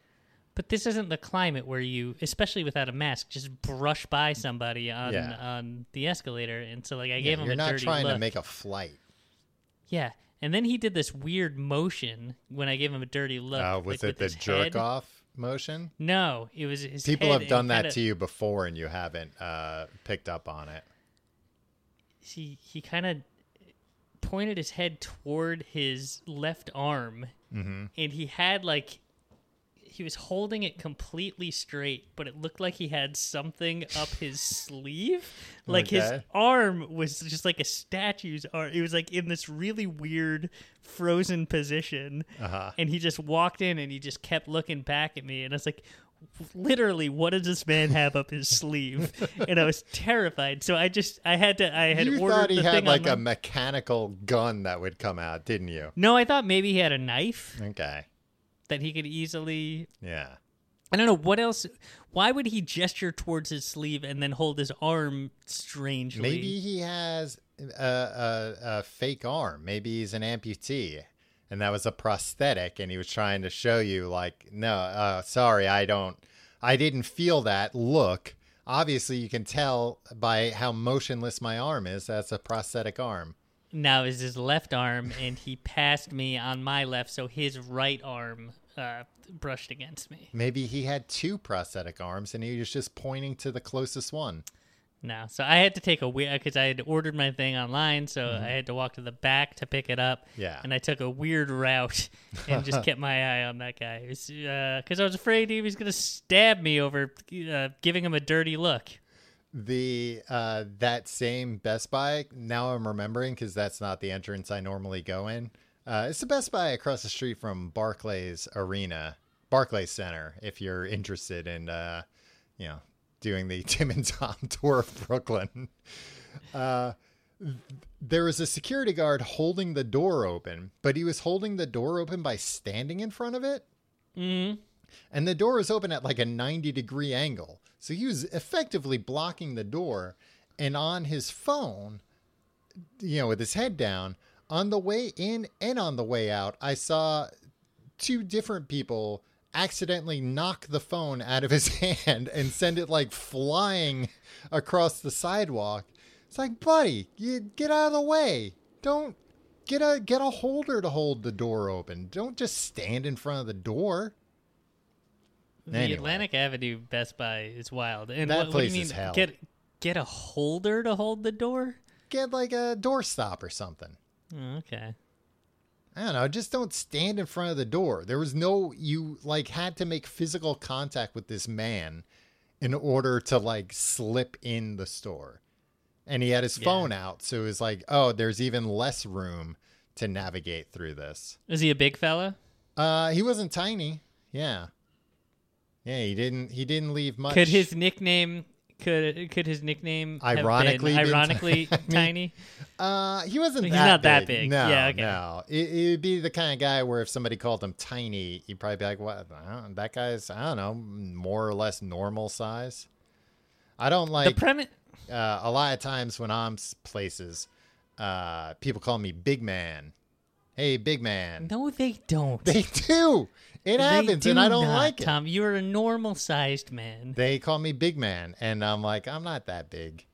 But this isn't the climate where you, especially without a mask, just brush by somebody on Yeah. on the escalator. And so, like, I Yeah, gave him you're a not dirty trying look. to make a flight. yeah, and then he did this weird motion when I gave him a dirty look. Uh, was like, it with the jerk head. off motion? No, it was his. People have done that kinda- to you before, and you haven't uh, picked up on it. He he kind of pointed his head toward his left arm, Mm-hmm. and he had like. He was holding it completely straight, but it looked like he had something up his sleeve. Like his arm was just like a statue's arm. It was like in this really weird frozen position. Uh-huh. And he just walked in and he just kept looking back at me. And I was like, literally, what does this man have up his sleeve? And I was terrified. So I just, I had to, I had You ordered thought he the had thing like a mechanical gun that would come out, didn't you? No, I thought maybe he had a knife Okay. That he could easily. Yeah. I don't know what else. Why would he gesture towards his sleeve and then hold his arm strangely? Maybe he has a, a, a fake arm. Maybe he's an amputee, and that was a prosthetic, and he was trying to show you, like, no, uh, sorry, I don't, I didn't feel that. Look, obviously, you can tell by how motionless my arm is. That's a prosthetic arm. Now is his left arm, and he passed me on my left, so his right arm uh, brushed against me. Maybe he had two prosthetic arms, and he was just pointing to the closest one. No, so I had to take a weird because I had ordered my thing online, so I had to walk to the back to pick it up. Mm-hmm. Yeah. and I took a weird route and just kept my eye on that guy because I was afraid he was going to stab me over uh, giving him a dirty look. The uh that same Best Buy, now I'm remembering because that's not the entrance I normally go in. Uh it's the Best Buy across the street from Barclays Arena, Barclays Center, if you're interested in uh you know, doing the Tim and Tom tour of Brooklyn. Uh there was a security guard holding the door open, but he was holding the door open by standing in front of it. Mm-hmm. And the door was open at like a 90 degree angle. So he was effectively blocking the door. And on his phone, you know, with his head down, on the way in and on the way out, I saw two different people accidentally knock the phone out of his hand and send it like flying across the sidewalk. It's like, buddy, you get out of the way. Don't get a get a holder to hold the door open. Don't just stand in front of the door. The Anyway. Atlantic Avenue Best Buy is wild. And That what, what place do you mean? is hell. Get get a holder to hold the door? Get like a doorstop or something. Oh, okay. I don't know. Just don't stand in front of the door. There was no you like had to make physical contact with this man in order to like slip in the store. And he had his Yeah. phone out, so it was like, oh, there's even less room to navigate through this. Is he a big fella? Uh he wasn't tiny. Yeah. Yeah, he didn't he didn't leave much. Could his nickname could could his nickname Ironically ironically ti- tiny? Uh, he wasn't. He's that not that big. big. No, Yeah, okay. no. It, would be the kind of guy where if somebody called him tiny, you'd probably be like, "What? That guy's I don't know, more or less normal size." I don't the like premise. uh, a lot of times when I'm places, uh, people call me big man. Hey, big man. No, they don't. They do. It happens, and I don't not, like it. Tom, you're a normal sized man. They call me big man, and I'm like, I'm not that big.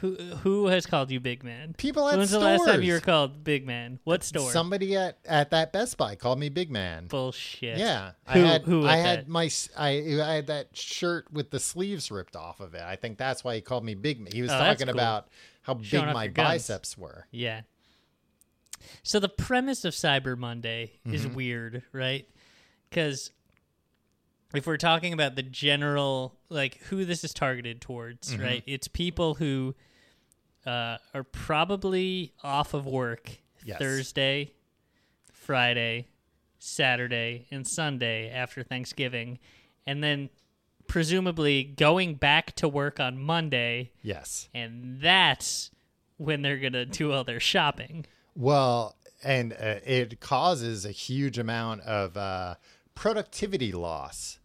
Who who has called you big man? People at When's stores. the last time you were called big man? What store? Somebody at, at that Best Buy called me Big Man. Bullshit. Yeah, Who, I had who I had that? my I I had that shirt with the sleeves ripped off of it. I think that's why he called me Big Man. He was Oh, talking cool. about how Showing big my guns. biceps were. Yeah. So the premise of Cyber Monday is Mm-hmm. weird, right? Because if we're talking about the general, like who this is targeted towards, Mm-hmm. right? It's people who uh, are probably off of work Yes. Thursday, Friday, Saturday, and Sunday after Thanksgiving, and then presumably going back to work on Monday, Yes. and that's when they're gonna do all their shopping. Well, and uh, it causes a huge amount of uh, productivity loss.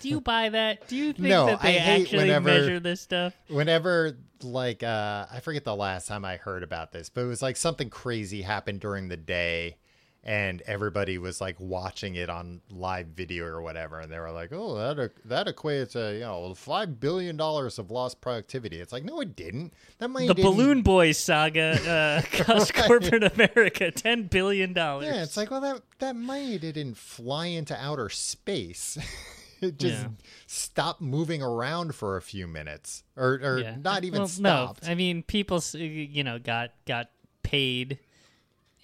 Do you buy that? Do you think No, that they I hate actually whenever- measure this stuff? Whenever, like, uh, I forget the last time I heard about this, but it was like something crazy happened during the day, and everybody was like watching it on live video or whatever, and they were like, "Oh, that that equates to you know five billion dollars of lost productivity." It's like, no, it didn't. That money The didn't- Balloon Boys saga uh, cost corporate America ten billion dollars. Yeah, it's like, well, that that money didn't fly into outer space. it just Yeah. stopped moving around for a few minutes, or or Yeah. not even well, stopped. No, I mean people, you know, got got paid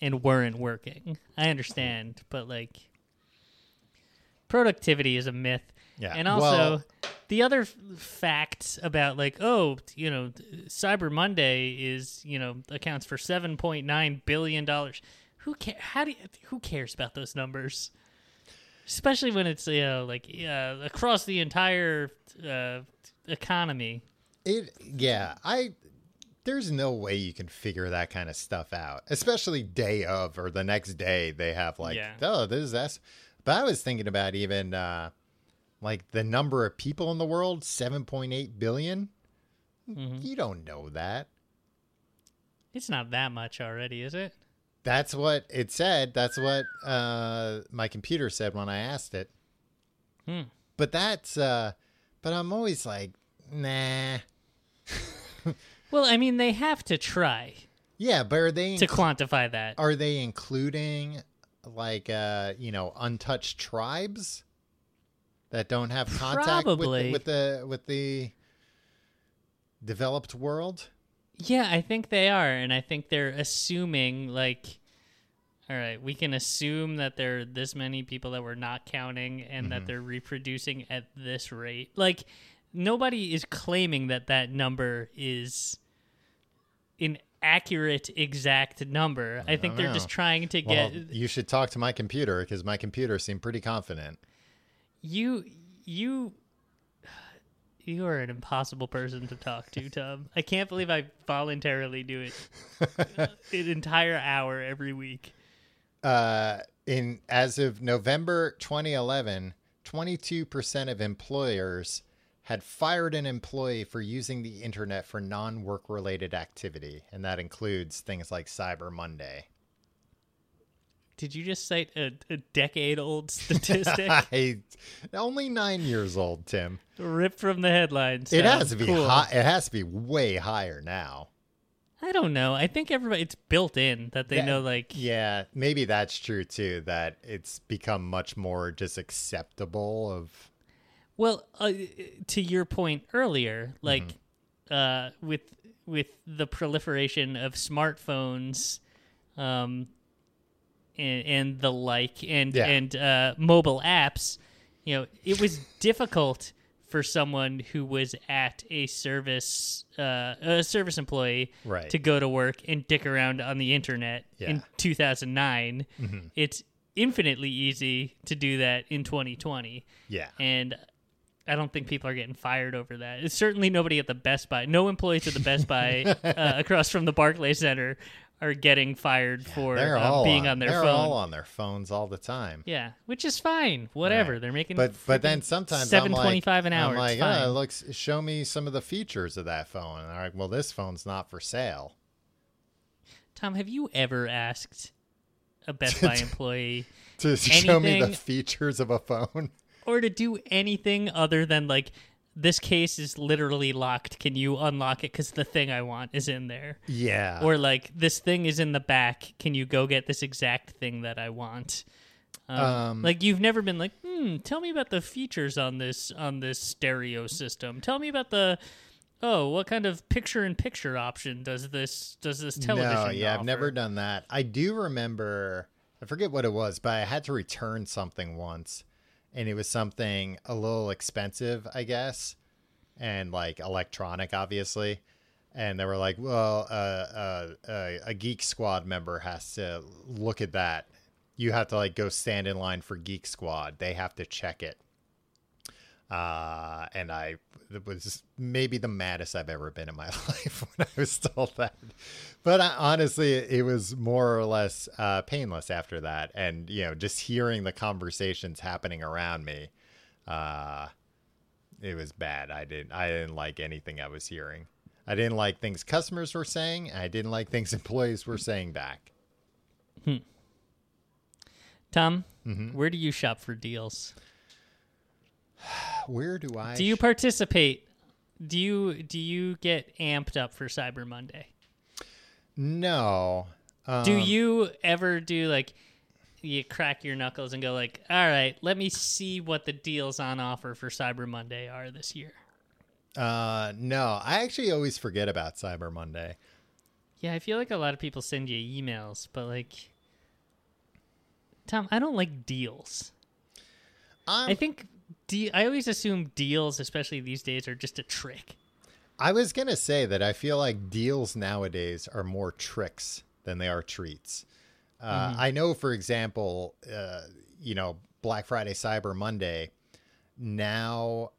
and weren't working. I understand, but like productivity is a myth. Yeah, And also well- the other f- facts about like oh, you know, Cyber Monday is, you know, accounts for 7.9 billion dollars. Who care how do you, who cares about those numbers? Especially when it's you know like uh, across the entire uh, economy. It yeah, I there's no way you can figure that kind of stuff out, especially day of or the next day they have like Yeah. oh this is that's. But I was thinking about even uh like the number of people in the world, seven point eight billion. Mm-hmm. You don't know that. It's not that much already, is it? That's what it said. That's what uh, my computer said when I asked it. Hmm. But that's, uh, but I'm always like, nah. Well, I mean, they have to try Yeah, but are they to quantify that. are they including like uh, you know untouched tribes that don't have contact with Probably. the, with the with the developed world? Yeah, I think they are, and I think they're assuming like, all right, we can assume that there are this many people that we're not counting, and that they're reproducing at this rate. Like, nobody is claiming that that number is an accurate, exact number. I, think they're know. just trying to Well, get you should talk to my computer because my computer seemed pretty confident. you you you are an impossible person to talk to tom i can't believe i voluntarily do it an entire hour every week uh, in as of November 2011, 22% of employers had fired an employee for using the internet for non-work related activity, and that includes things like Cyber Monday. did you just cite a, a decade old statistic I, only nine years old, Tim. ripped from the headlines It has to be Cool. high. It has to be way higher now. i don't know i think everybody it's built in that they Yeah, know like Yeah, maybe that's true too. That it's become much more just acceptable of. Well, uh, to your point earlier, like Mm-hmm. uh, with with the proliferation of smartphones, um, and, and the like, and Yeah. and uh, mobile apps, you know, it was difficult for someone who was at a service uh, a service employee Right. to go to work and dick around on the internet in Yeah. Mm-hmm. 2009. It's infinitely easy to do that in 2020 Yeah. and I don't think people are getting fired over that. It's certainly nobody at the Best Buy. No employees at the Best Buy uh, across from the Barclays Center are getting fired for They're um, all being on, their they're phone. all on their phones all the time. yeah, which is fine. Whatever Right. they're making. But but then sometimes seven twenty five I'm like, an hour. I'm like, oh, looks. Show me some of the features of that phone. And they're like, well, this phone's not for sale. Tom, have you ever asked a Best Buy employee To show me the features of a phone. Or to do anything other than like this case is literally locked. Can you unlock it? Because the thing I want is in there. Yeah. Or like this thing is in the back. Can you go get this exact thing that I want? Um, Um, like you've never been like, hmm, tell me about the features on this on this stereo system. Tell me about the oh, what kind of picture in picture option does this does this television? No, yeah, I've never done that. I do remember, I forget what it was, but I had to return something once, and it was something a little expensive, I guess, and like electronic, obviously. And they were like, "Well, uh, uh, uh, a Geek Squad member has to look at that. You have to like go stand in line for Geek Squad. They have to check it." Uh, and I was maybe the maddest I've ever been in my life when I was told that. But I, honestly, it was more or less uh, painless after that, and you know, just hearing the conversations happening around me, uh, it was bad. I didn't I didn't like anything I was hearing. I didn't like things customers were saying. and I didn't like things employees were saying back. Hmm. Tom, Mm-hmm. where do you shop for deals? Where do I? Do you participate? Do you do you get amped up for Cyber Monday? no. Um, do you ever do like you crack your knuckles and go like, "All right, let me see what the deals on offer for Cyber Monday are this year." Uh, no. I actually always forget about Cyber Monday. Yeah, I feel like a lot of people send you emails, but like Tom, I don't like deals. I think de- I always assume deals, especially these days, are just a trick. I was gonna say that I feel like deals nowadays are more tricks than they are treats. Uh, I know, for example, uh, you know, Black Friday, Cyber Monday. Now,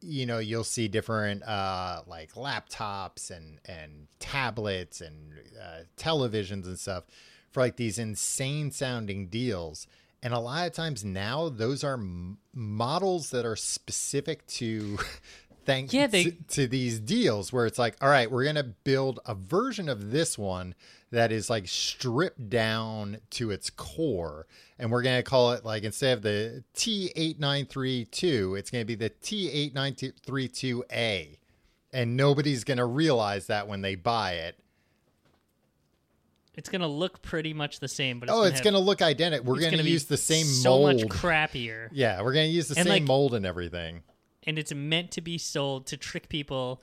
you know, you'll see different uh, like laptops and and tablets and uh, televisions and stuff for like these insane sounding deals. And a lot of times now, those are m- models that are specific to thank Yeah, they- to, to these deals where it's like, all right, we're gonna build a version of this one that is like stripped down to its core, and we're gonna call it like instead of the T eight nine three two, it's gonna be the T eight nine three two A, and nobody's gonna realize that when they buy it. It's gonna look pretty much the same, but it's Oh, gonna it's have- gonna look identical. We're it's gonna, use the same so mold. So much crappier. yeah, we're gonna use the And, same like- mold and everything. and it's meant to be sold to trick people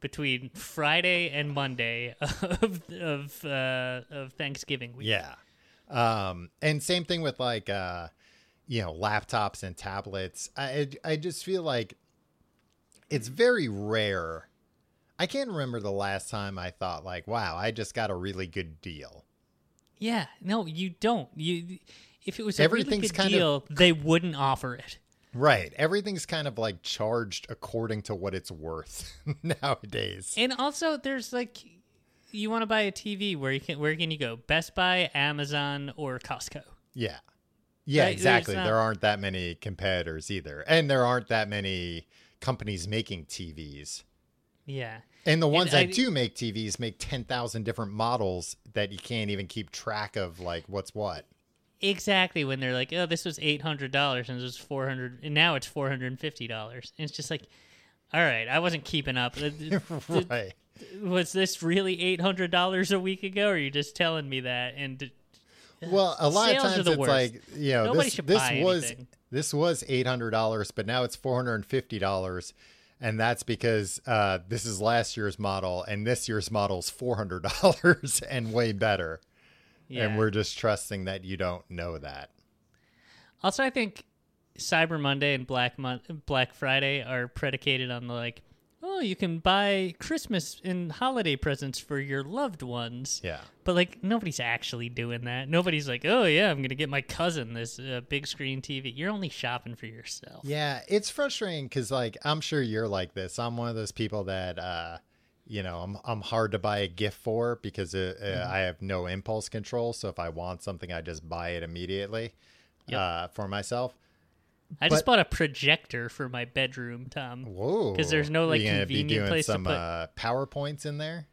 between Friday and Monday of of uh, of Thanksgiving week. Yeah. Um, and same thing with like, uh, you know, laptops and tablets. I, I just feel like it's very rare. I can't remember the last time I thought like, wow, I just got a really good deal. Yeah, no, you don't. You if it was a Everything's really good kind of- they wouldn't offer it. Right. Everything's kind of like charged according to what it's worth nowadays. And also, there's like, you want to buy a TV, where you can where can you go? Best Buy, Amazon, or Costco. Yeah. Yeah, Right, exactly. not- There aren't that many competitors either. And there aren't that many companies making TVs. Yeah, And the ones I- that do make TVs make 10,000 different models that you can't even keep track of, like, what's what. exactly. When they're like, oh, this was eight hundred dollars, and it was four hundred, and now it's four hundred and fifty dollars. And it's just like, all right, I wasn't keeping up. Right. was this really eight hundred dollars a week ago? Or are you just telling me that? And Well, a lot of times it's worst. like, you know, Nobody this, this was anything. this was $800, but now it's $450. And that's because uh, this is last year's model, and this year's model is $400 and way better. yeah. And we're just trusting that you don't know that. Also, I think Cyber Monday and Black Mon- Black Friday are predicated on the like, oh, you can buy Christmas and holiday presents for your loved ones. Yeah. But like, nobody's actually doing that. Nobody's like, oh yeah, I'm gonna get my cousin this uh, big screen TV. You're only shopping for yourself. Yeah, it's frustrating because like I'm sure you're like this. I'm one of those people that uh, you know I'm I'm hard to buy a gift for because uh uh, Mm-hmm. I have no impulse control. So if I want something, I just buy it immediately Yep. uh, for myself. I just bought a projector for my bedroom, Tom. Whoa! Because there's no, like, Are you gonna be convenient doing place to some put- uh, powerpoints in there.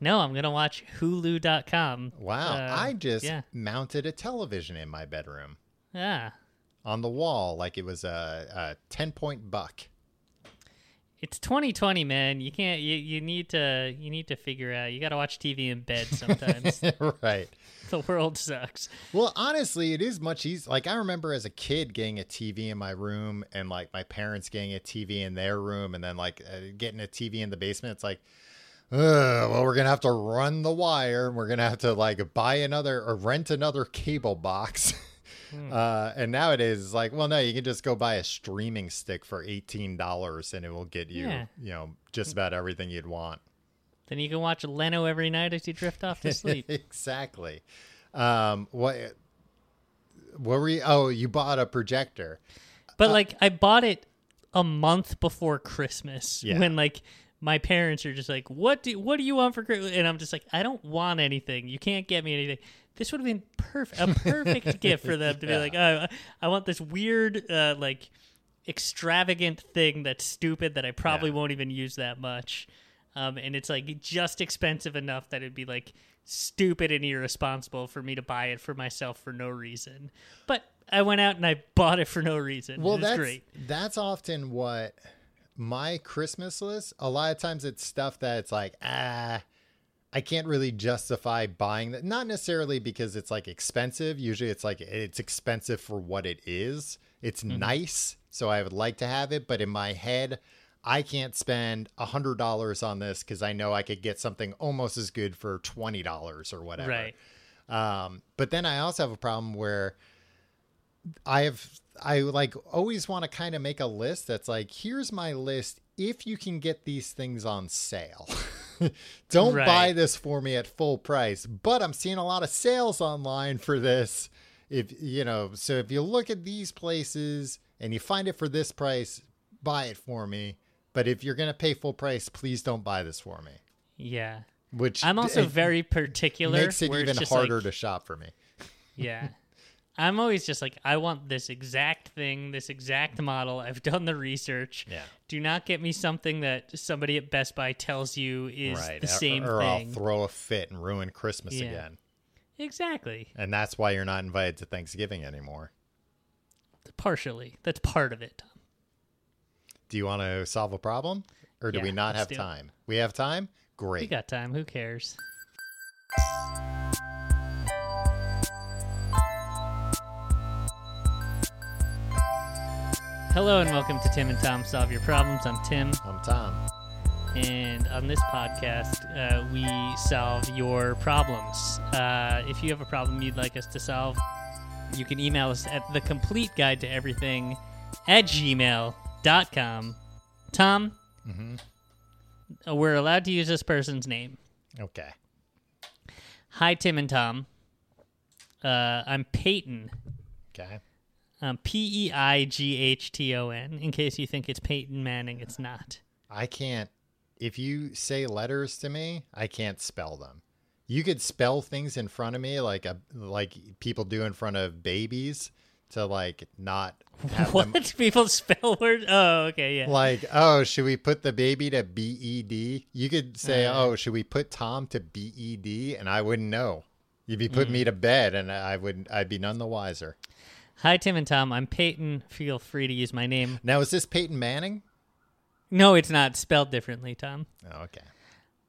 No, I'm gonna watch Hulu.com. Wow! Uh, I just yeah. mounted a television in my bedroom Yeah. on the wall like it was a, a ten point buck. It's 2020, man. You can't. You, you need to. You need to figure out. You got to watch TV in bed sometimes. right. the world sucks. Well, honestly, it is much easier. Like I remember as a kid getting a TV in my room, and like my parents getting a TV in their room, and then like uh, getting a TV in the basement. It's like, Ugh, well, we're gonna have to run the wire. And we're gonna have to like buy another or rent another cable box. Uh, and nowadays it's like, well, no, you can just go buy a streaming stick for eighteen dollars, and it will get you, Yeah. you know, just about everything you'd want. Then you can watch Leno every night as you drift off to sleep. exactly. Um, what? What were you? Oh, you bought a projector. But like I bought it a month before Christmas Yeah. when like my parents are just like, "What do what do you want for Christmas?" And I'm just like, "I don't want anything. You can't get me anything." This would have been perfect a perfect gift for them to be like, "Oh, I want this weird uh like extravagant thing that's stupid that I probably Yeah. won't even use that much." Um, and it's like just expensive enough that it'd be like stupid and irresponsible for me to buy it for myself for no reason. But I went out and I bought it for no reason. Well, that's great. that's often what my Christmas list. A lot of times, it's stuff that it's like, ah, I can't really justify buying that. Not necessarily because it's like expensive. Usually, it's like it's expensive for what it is. It's Mm-hmm. nice, so I would like to have it. But in my head, I can't spend a hundred dollars on this because I know I could get something almost as good for twenty dollars or whatever. Right. Um, but then I also have a problem where I have I like always want to kind of make a list that's like, here's my list if you can get these things on sale. Don't Right. buy this for me at full price, but I'm seeing a lot of sales online for this. If you know, so if you look at these places and you find it for this price, buy it for me. But if you're going to pay full price, please don't buy this for me. Yeah. Which I'm also very particular. makes it even harder like- to shop for me. Yeah. I'm always just like, I want this exact thing, this exact model. I've done the research. Yeah. Do not get me something that somebody at Best Buy tells you is right. the or- same or, thing. I'll throw a fit and ruin Christmas Yeah. again. exactly. And that's why you're not invited to Thanksgiving anymore. Partially. That's part of it. Tom. Do you want to solve a problem? Or do Yeah, we not have do it. time? We have time? Great. We got time. Who cares? Hello and welcome to Tim and Tom Solve Your Problems. I'm Tim, I'm Tom. and on this podcast, uh, we solve your problems. Uh, if you have a problem you'd like us to solve, you can email us at the complete guide to everything at gmail.com. Tom, Mhm. uh, we're allowed to use this person's name. Okay. Hi, Tim and Tom. Uh, I'm Peighton. Okay. Um, P E I G H T O N. In case you think it's Peyton Manning, it's not. I can't, if you say letters to me, I can't spell them. You could spell things in front of me like a like people do in front of babies to like not have What them people spell words? Oh, okay, yeah. like oh should we put the baby to b e d you could say Uh. oh should we put tom to b e d and i wouldn't know you'd be putting me to bed and i wouldn't, i'd be none the wiser Hi, Tim and Tom. I'm Peighton. Feel free to use my name. now is this peyton manning No, it's not spelled differently, Tom. oh, okay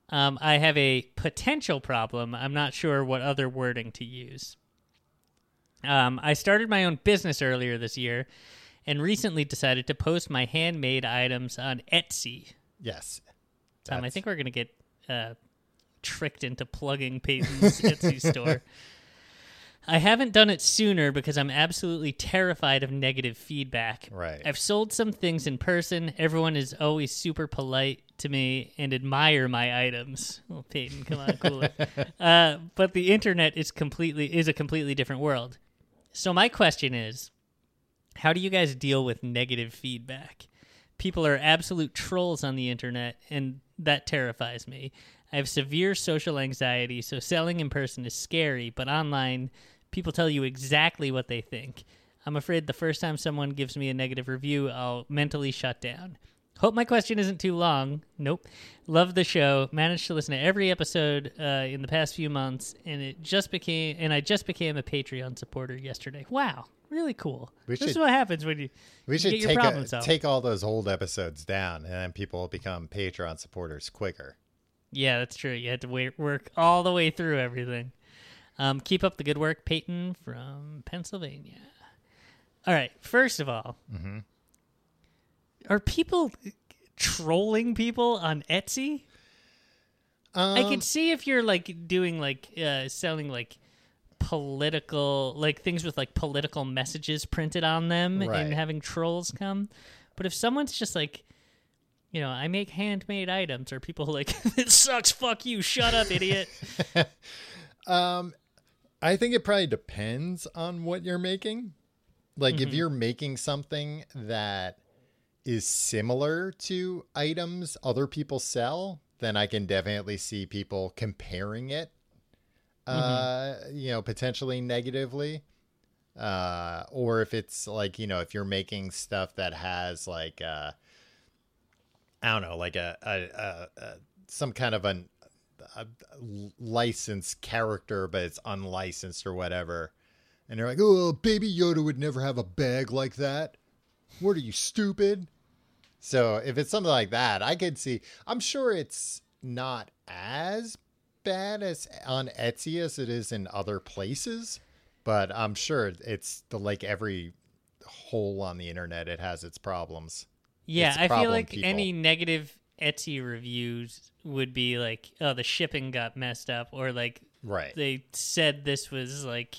Um, I have a potential problem. I'm not sure what other wording to use. Um, I started my own business earlier this year and recently decided to post my handmade items on Etsy. yes Tom, I think we're going to get uh, tricked into plugging Peighton's Etsy store. I haven't done it sooner because I'm absolutely terrified of negative feedback. Right. I've sold some things in person. Everyone is always super polite to me and admire my items. Oh, Peighton, come on, cool it. uh, but the internet is completely is a completely different world. So my question is, how do you guys deal with negative feedback? People are absolute trolls on the internet, and that terrifies me. I have severe social anxiety, so selling in person is scary, but online, people tell you exactly what they think. I'm afraid the first time someone gives me a negative review, I'll mentally shut down. Hope my question isn't too long. Nope. Love the show. Managed to listen to every episode uh, in the past few months, and it just became and I just became a Patreon supporter yesterday. Wow, really cool. We this is what happens when you We should get your take problems a, take all those old episodes down, and then people will become Patreon supporters quicker. Yeah, that's true. You had to wait, work all the way through everything. Um, keep up the good work, Peighton from Pennsylvania. All right. First of all, Mm-hmm. are people trolling people on Etsy? I Um, can see if you're like doing like uh, selling like political like things with like political messages printed on them Right. and having trolls come. But if someone's just like you know, I make handmade items or people like it sucks, fuck you, shut up, idiot. Um, I think it probably depends on what you're making. Like Mm-hmm. if you're making something that is similar to items other people sell, then I can definitely see people comparing it uh, you know, potentially negatively. Uh, or if it's like, you know, if you're making stuff that has like uh I don't know, like a, a, a, a some kind of an a licensed character, but it's unlicensed or whatever. And they're like, "Oh, Baby Yoda would never have a bag like that. What are you stupid?" So if it's something like that, I could see. I'm sure it's not as bad as on Etsy as it is in other places, but I'm sure it's the like every hole on the internet. It has its problems. Yeah, It's I feel like people. any negative Etsy reviews would be like, oh, the shipping got messed up, or like Right. they said this was like,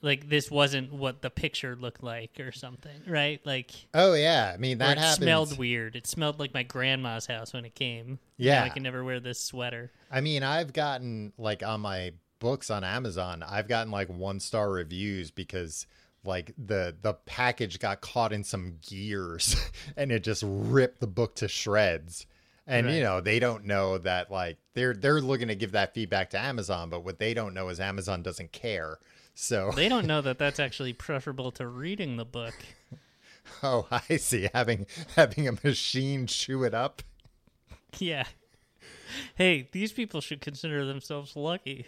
like this wasn't what the picture looked like, or something, right? Like, oh yeah, I mean that it happens. smelled weird. It smelled like my grandma's house when it came. Yeah. I can never wear this sweater. I mean, I've gotten like on my books on Amazon, I've gotten like one star reviews because like the the package got caught in some gears and it just ripped the book to shreds. And Right. you know, they don't know that like they're they're looking to give that feedback to Amazon, but what they don't know is Amazon doesn't care. So, They don't know that that's actually preferable to reading the book. oh, I see. Having having a machine chew it up. Yeah. Hey, these people should consider themselves lucky.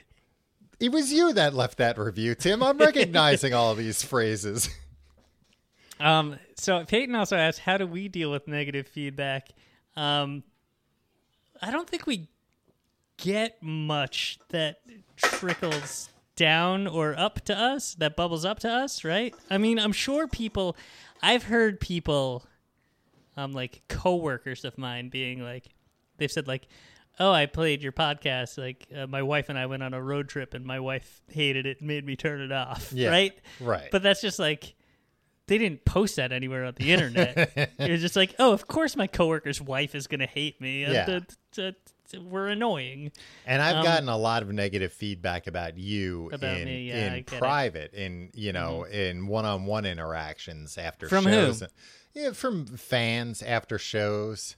It was you that left that review, Tim. I'm recognizing all these phrases. Um, so Peighton also asked, how do we deal with negative feedback? Um, I don't think we get much that trickles down or up to us, that bubbles up to us, right? I mean, I'm sure people, I've heard people, um, like coworkers of mine being like, they've said like, oh, I played your podcast. Like uh, my wife and I went on a road trip, and my wife hated it and made me turn it off. Yeah, right, right. But that's just like they didn't post that anywhere on the internet. it was just like, oh, of course my coworker's wife is gonna hate me. Uh, Yeah. T- t- t- we're annoying. And I've Um, gotten a lot of negative feedback about you About in me, yeah, in get it. Mm-hmm. private, in you know, in one-on-one interactions after From who? shows. Yeah, from fans after shows.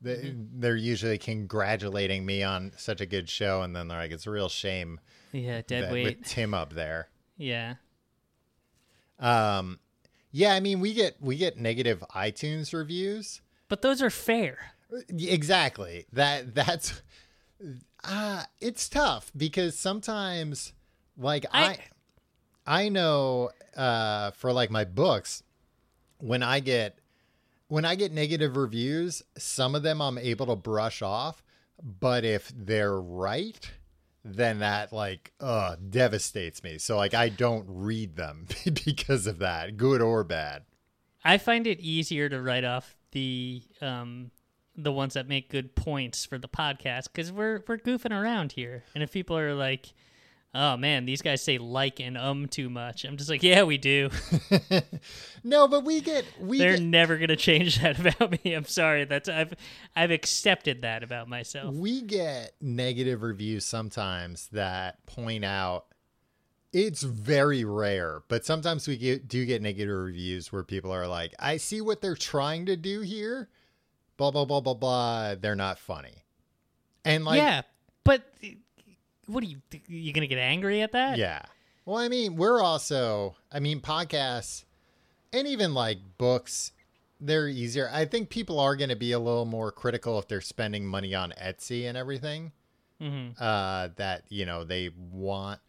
They, Mm-hmm. They're usually congratulating me on such a good show, and then they're like, "It's a real shame Yeah, dead that weight. with Tim up there." Yeah. Um, yeah, I mean, we get we get negative iTunes reviews. But those are fair. Exactly. That that's uh it's tough because sometimes like I I- I, know uh for like my books when I get when I get negative reviews, some of them I'm able to brush off, but if they're right, then that like uh devastates me. So like I don't read them because of that, good or bad. I find it easier to write off the um the ones that make good points for the podcast because we're we're goofing around here, and if people are like, "Oh man, these guys say like and um too much," I'm just like, "Yeah, we do." No, but we get we They're get, never gonna change that about me. I'm sorry. That's I've I've accepted that about myself. we get negative reviews sometimes that point out it's very rare but sometimes we get, do get negative reviews where people are like i see what they're trying to do here blah blah blah blah blah they're not funny and like yeah, but what are you you gonna get angry at that? yeah well i mean we're also i mean podcasts and even like books they're easier. I think people are going to be a little more critical if they're spending money on Etsy and everything. Mm-hmm. Uh, that you know they want.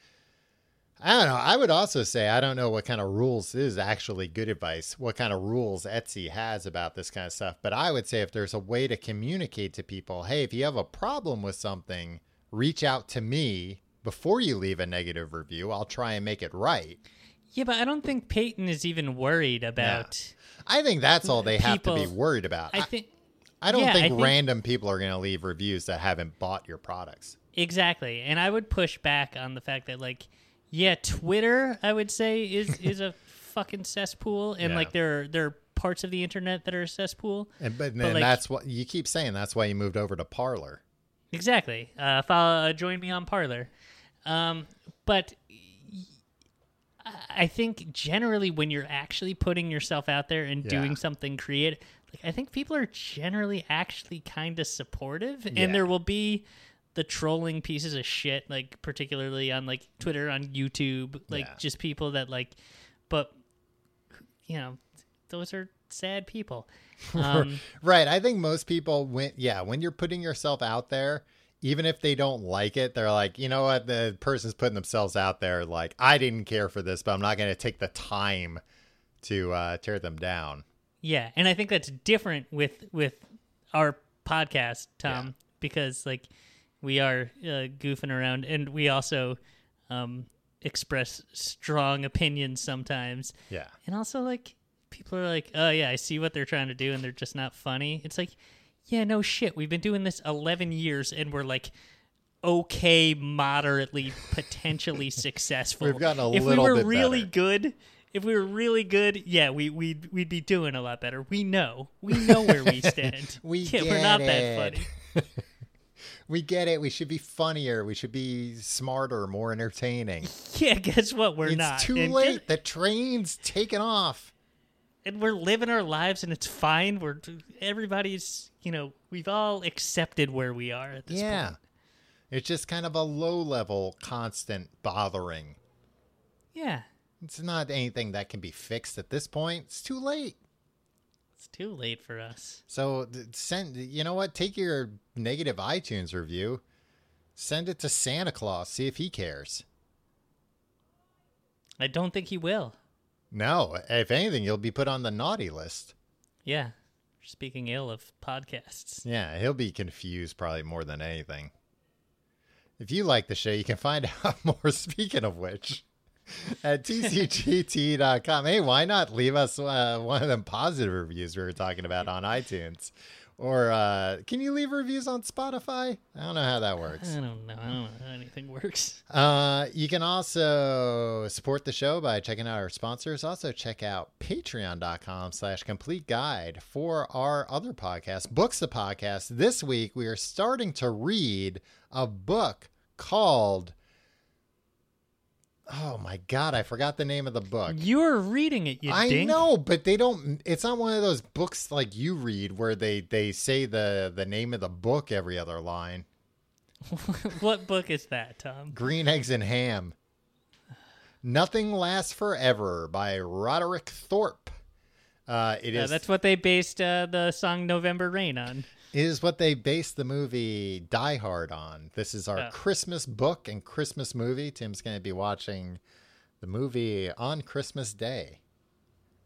I don't know. I would also say I don't know what kind of rules is actually good advice. What kind of rules Etsy has about this kind of stuff, but I would say if there's a way to communicate to people, hey, if you have a problem with something, reach out to me before you leave a negative review. I'll try and make it right. Yeah, but I don't think Peighton is even worried about. I think that's all they have to be worried about. I I, think I don't yeah, I think, think- random people are going to leave reviews that haven't bought your products. exactly, and I would push back on the fact that like, yeah, Twitter, I would say is is a fucking cesspool, and Yeah. like there are, there are parts of the internet that are a cesspool. And but, then like- that's what you keep saying. That's why you moved over to Parler. Exactly. Uh, follow, uh, join me on Parler. Um, but y- I think generally when you're actually putting yourself out there and Yeah. doing something creative, like I think people are generally actually kind of supportive, Yeah. and there will be the trolling pieces of shit, like particularly on like Twitter, on YouTube, like Yeah. just people that like, but you know, those are sad people. Um, Right. I think most people when yeah, when you're putting yourself out there, even if they don't like it, they're like, you know what, the person's putting themselves out there like, I didn't care for this, but I'm not gonna take the time to uh, tear them down. Yeah, and I think that's different with with our podcast, Tom, Yeah. because like we are uh, goofing around, and we also um, express strong opinions sometimes, Yeah. and also like people are like, "Oh yeah, I see what they're trying to do, and they're just not funny." It's like, yeah, no shit. We've been doing this eleven years, and we're like. Okay, moderately, potentially successful. We've gotten a if little we were really better. good, if we were really good, yeah, we we'd we'd be doing a lot better. We know, we know where we stand. We yeah, we're not it. that funny. We get it. We should be funnier. We should be smarter, more entertaining. Yeah, guess what? We're it's not. It's too and late. just- the train's taken off. and we're living our lives, and it's fine. We're everybody's, you know, we've all accepted where we are at this Yeah. point. It's just kind of a low level, constant bothering. Yeah, It's not anything that can be fixed at this point. It's too late. It's too late for us. So send. You know what? Take your negative iTunes review, send it to Santa Claus. See if he cares. I don't think he will. No, if anything, you'll be put on the naughty list. Yeah, speaking ill of podcasts. Yeah, he'll be confused probably more than anything. If you like the show, you can find out more. Speaking of which, at tcgt.com. Hey, why not leave us uh, one of them positive reviews we were talking about on iTunes? Or uh, can you leave reviews on Spotify? I don't know how that works. I don't know. I don't know how anything works. Uh, you can also support the show by checking out our sponsors. Also, check out patreon.com slash complete guide for our other podcast, Books the Podcast. This week, we are starting to read a book called. Oh my God, I forgot the name of the book. You're reading it, you I dink. know, but they don't. It's not one of those books like you read where they they say the the name of the book every other line. what book is that, Tom? Green Eggs and Ham. Nothing Lasts Forever by Roderick Thorpe. Uh, it Yeah, is that's what they based uh, the song "November Rain" on. Is what they based the movie Die Hard on. This is our Oh. Christmas book and Christmas movie. Tim's going to be watching the movie on Christmas Day,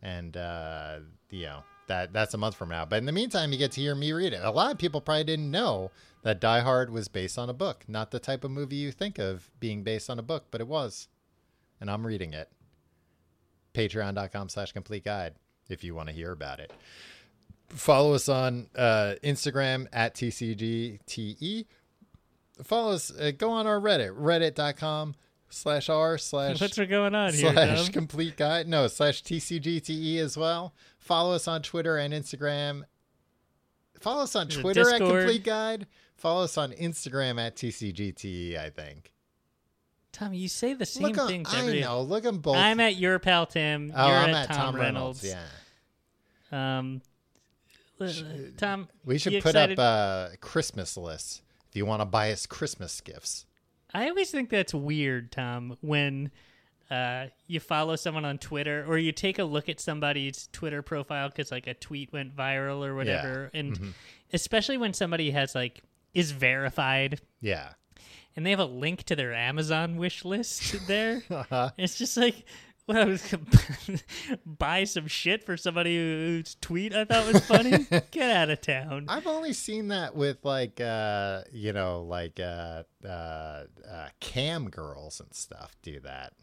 and uh, you know that that's a month from now. But in the meantime, you get to hear me read it. A lot of people probably didn't know that Die Hard was based on a book, not the type of movie you think of being based on a book, but it was, and I'm reading it. Patreon.com/slash complete guide if you want to hear about it follow us on uh, Instagram at TCGTE. Follow us, uh, go on our Reddit, reddit.com slash r slash What's going on here, slash Tom? complete guide. No, slash TCGTE as well. Follow us on Twitter and Instagram. Follow us on There's Twitter at complete guide. Follow us on Instagram at TCGTE, I think. Tom, you say the same Look on, things I every. know. Look at both. I'm at your pal Tim. oh, You're I'm at, at Tom, Reynolds. Yeah. Um, Tom, We should put excited? up a Christmas list if you want to buy us Christmas gifts. I always think that's weird, Tom, when uh, you follow someone on Twitter or you take a look at somebody's Twitter profile because like a tweet went viral or whatever, and especially when somebody has like is verified Yeah. and they have a link to their Amazon wish list there. Uh-huh. It's just like, well, buy some shit for somebody whose tweet I thought was funny. Get out of town. I've only seen that with like uh you know like uh uh, uh cam girls and stuff do that.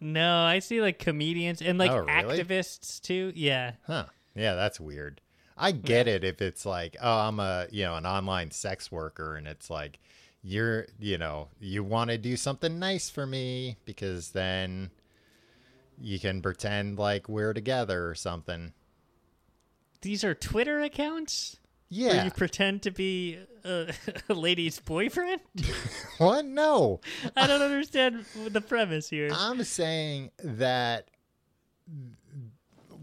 No, I see like comedians and like Oh, really? activists too. Yeah. Huh. Yeah, that's weird. I get it if it's like, oh, I'm a, you know, an online sex worker and it's like you're, you know, you want to do something nice for me because then you can pretend like we're together or something. These are Twitter accounts where Yeah. you pretend to be a, a lady's boyfriend. what? No. I don't understand the premise here. I'm saying that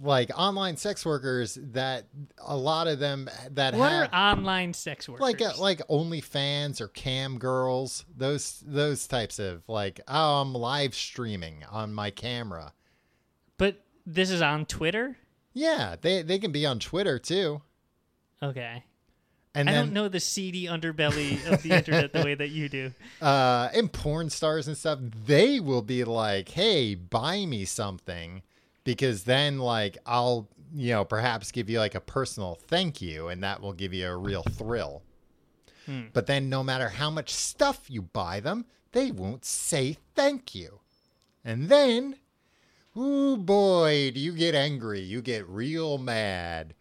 like online sex workers that a lot of them that what have are online sex workers? like uh, like OnlyFans or cam girls, those those types of like oh I'm live streaming on my camera. But this is on Twitter. Yeah, they they can be on Twitter too. Okay. And I then don't know the seedy underbelly of the internet the way that you do. uh and porn stars and stuff, they will be like, "Hey, buy me something." Because then like I'll, you know, perhaps give you like a personal thank you and that will give you a real thrill. Hmm. But then no matter how much stuff you buy them, they won't say thank you. And then Ooh boy, do you get angry. You get real mad.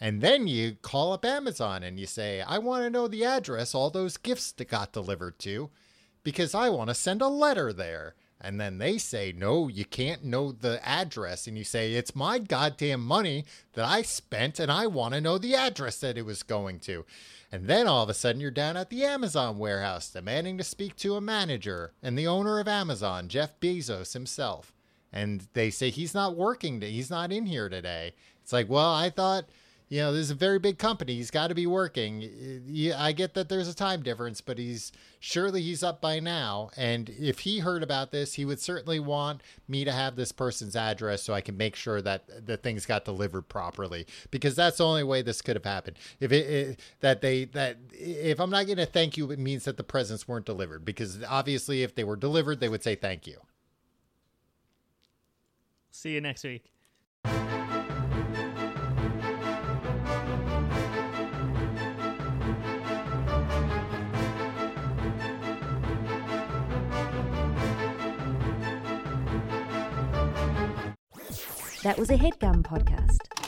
And then you call up Amazon and you say, I want to know the address all those gifts that got delivered to because I want to send a letter there. And then they say, No, you can't know the address. And you say, It's my goddamn money that I spent and I want to know the address that it was going to. And then all of a sudden you're down at the Amazon warehouse demanding to speak to a manager and the owner of Amazon, Jeff Bezos himself and they say he's not working to, he's not in here today. It's like well i thought you know this is a very big company. He's got to be working. I get that there's a time difference but he's surely he's up by now and if he heard about this he would certainly want me to have this person's address so i can make sure that the things got delivered properly because that's the only way this could have happened. If it, it that they that if i'm not going to thank you it means that the presents weren't delivered because obviously if they were delivered they would say thank you See you next week. That was a headgum podcast.